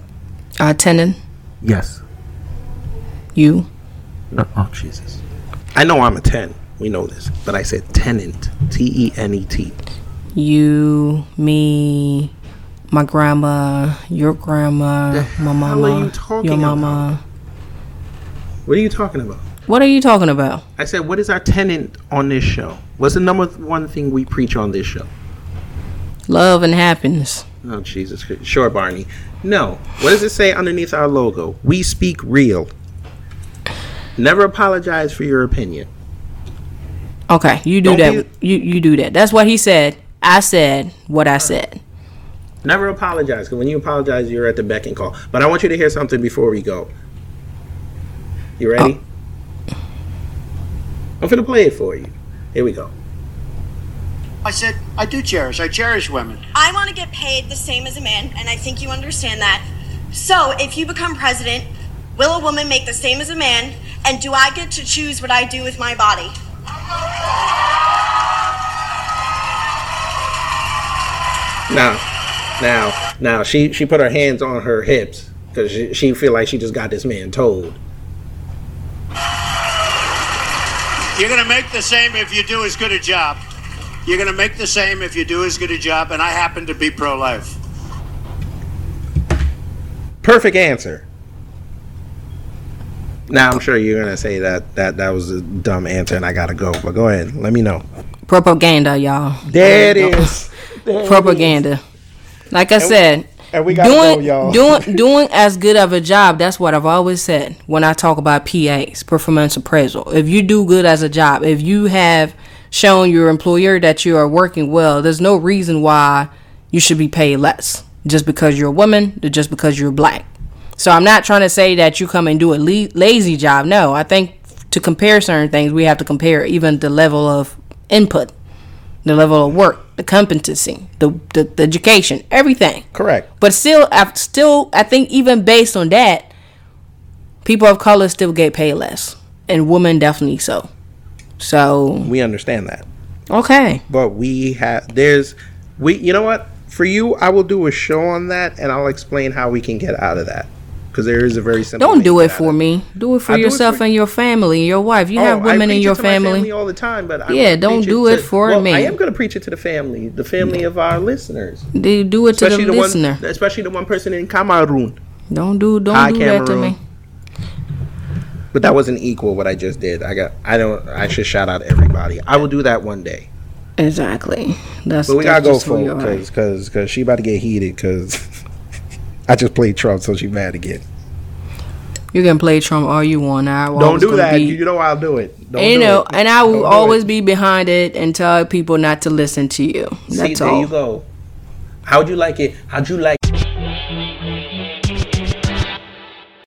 Our tenant? Yes. You? No, oh, Jesus. I know I'm a 10. We know this. But I said tenant. T E N E T. You, me, my grandma, your grandma, my mama, you your mama. About? What are you talking about? What are you talking about? I said, what is our tenant on this show? What's the number one thing we preach on this show? Love and happiness. Oh, Jesus. Sure, Barney. No. What does it say underneath our logo? We speak real. Never apologize for your opinion. Okay, you do Don't that. Be, you you do that. That's what he said. I said what I said. Never apologize because when you apologize, you're at the beck and call. But I want you to hear something before we go. You ready? Oh. I'm gonna play it for you. Here we go. I said, I do cherish. I cherish women. I want to get paid the same as a man, and I think you understand that. So, if you become president, will a woman make the same as a man? And do I get to choose what I do with my body? Now, now, now, she she put her hands on her hips because she, she feel like she just got this man told. You're gonna make the same if you do as good a job. You're going to make the same if you do as good a job, and I happen to be pro life. Perfect answer. Now I'm sure you're gonna say that that that was a dumb answer and I gotta go, but go ahead. Let me know. Propaganda, y'all. There it is. There Propaganda. It is. Like I and said, and we gotta doing, go, y'all. doing doing as good of a job. That's what I've always said when I talk about PAs, performance appraisal. If you do good as a job, if you have showing your employer that you are working well, there's no reason why you should be paid less just because you're a woman, just because you're black. So I'm not trying to say that you come and do a le- lazy job. No, I think to compare certain things, we have to compare even the level of input, the level of work, the competency, the, the, the education, everything. Correct. But still, I still, I think even based on that, people of color still get paid less, and women definitely so. So we understand that. Okay. But we have there's We, you know what? For you, I will do a show on that, and I'll explain how we can get out of that. Because there is a very simple. Don't do it for me. Do it for I do it yourself for- and your family, your wife. You Oh, have women in your to my family. all the time, but I Yeah, don't do it for well, me. I am going to preach it to the family, the family of our listeners, Do, do it to the the listener. one, especially the one person in Cameroon. Don't do don't Hi, do that to me. But that wasn't equal what I just did. I got. I don't. I should shout out everybody. I will do that one day. Exactly. That's But we that's gotta go for because because because she about to get heated because I just played Trump, so she mad again. You can play Trump all you want. I Don't do that. Be, you know I'll do it. Don't and, you know, and I will always it. be behind it and tell people not to listen to you. See, That's there all. you go. How'd you like it? How'd you like?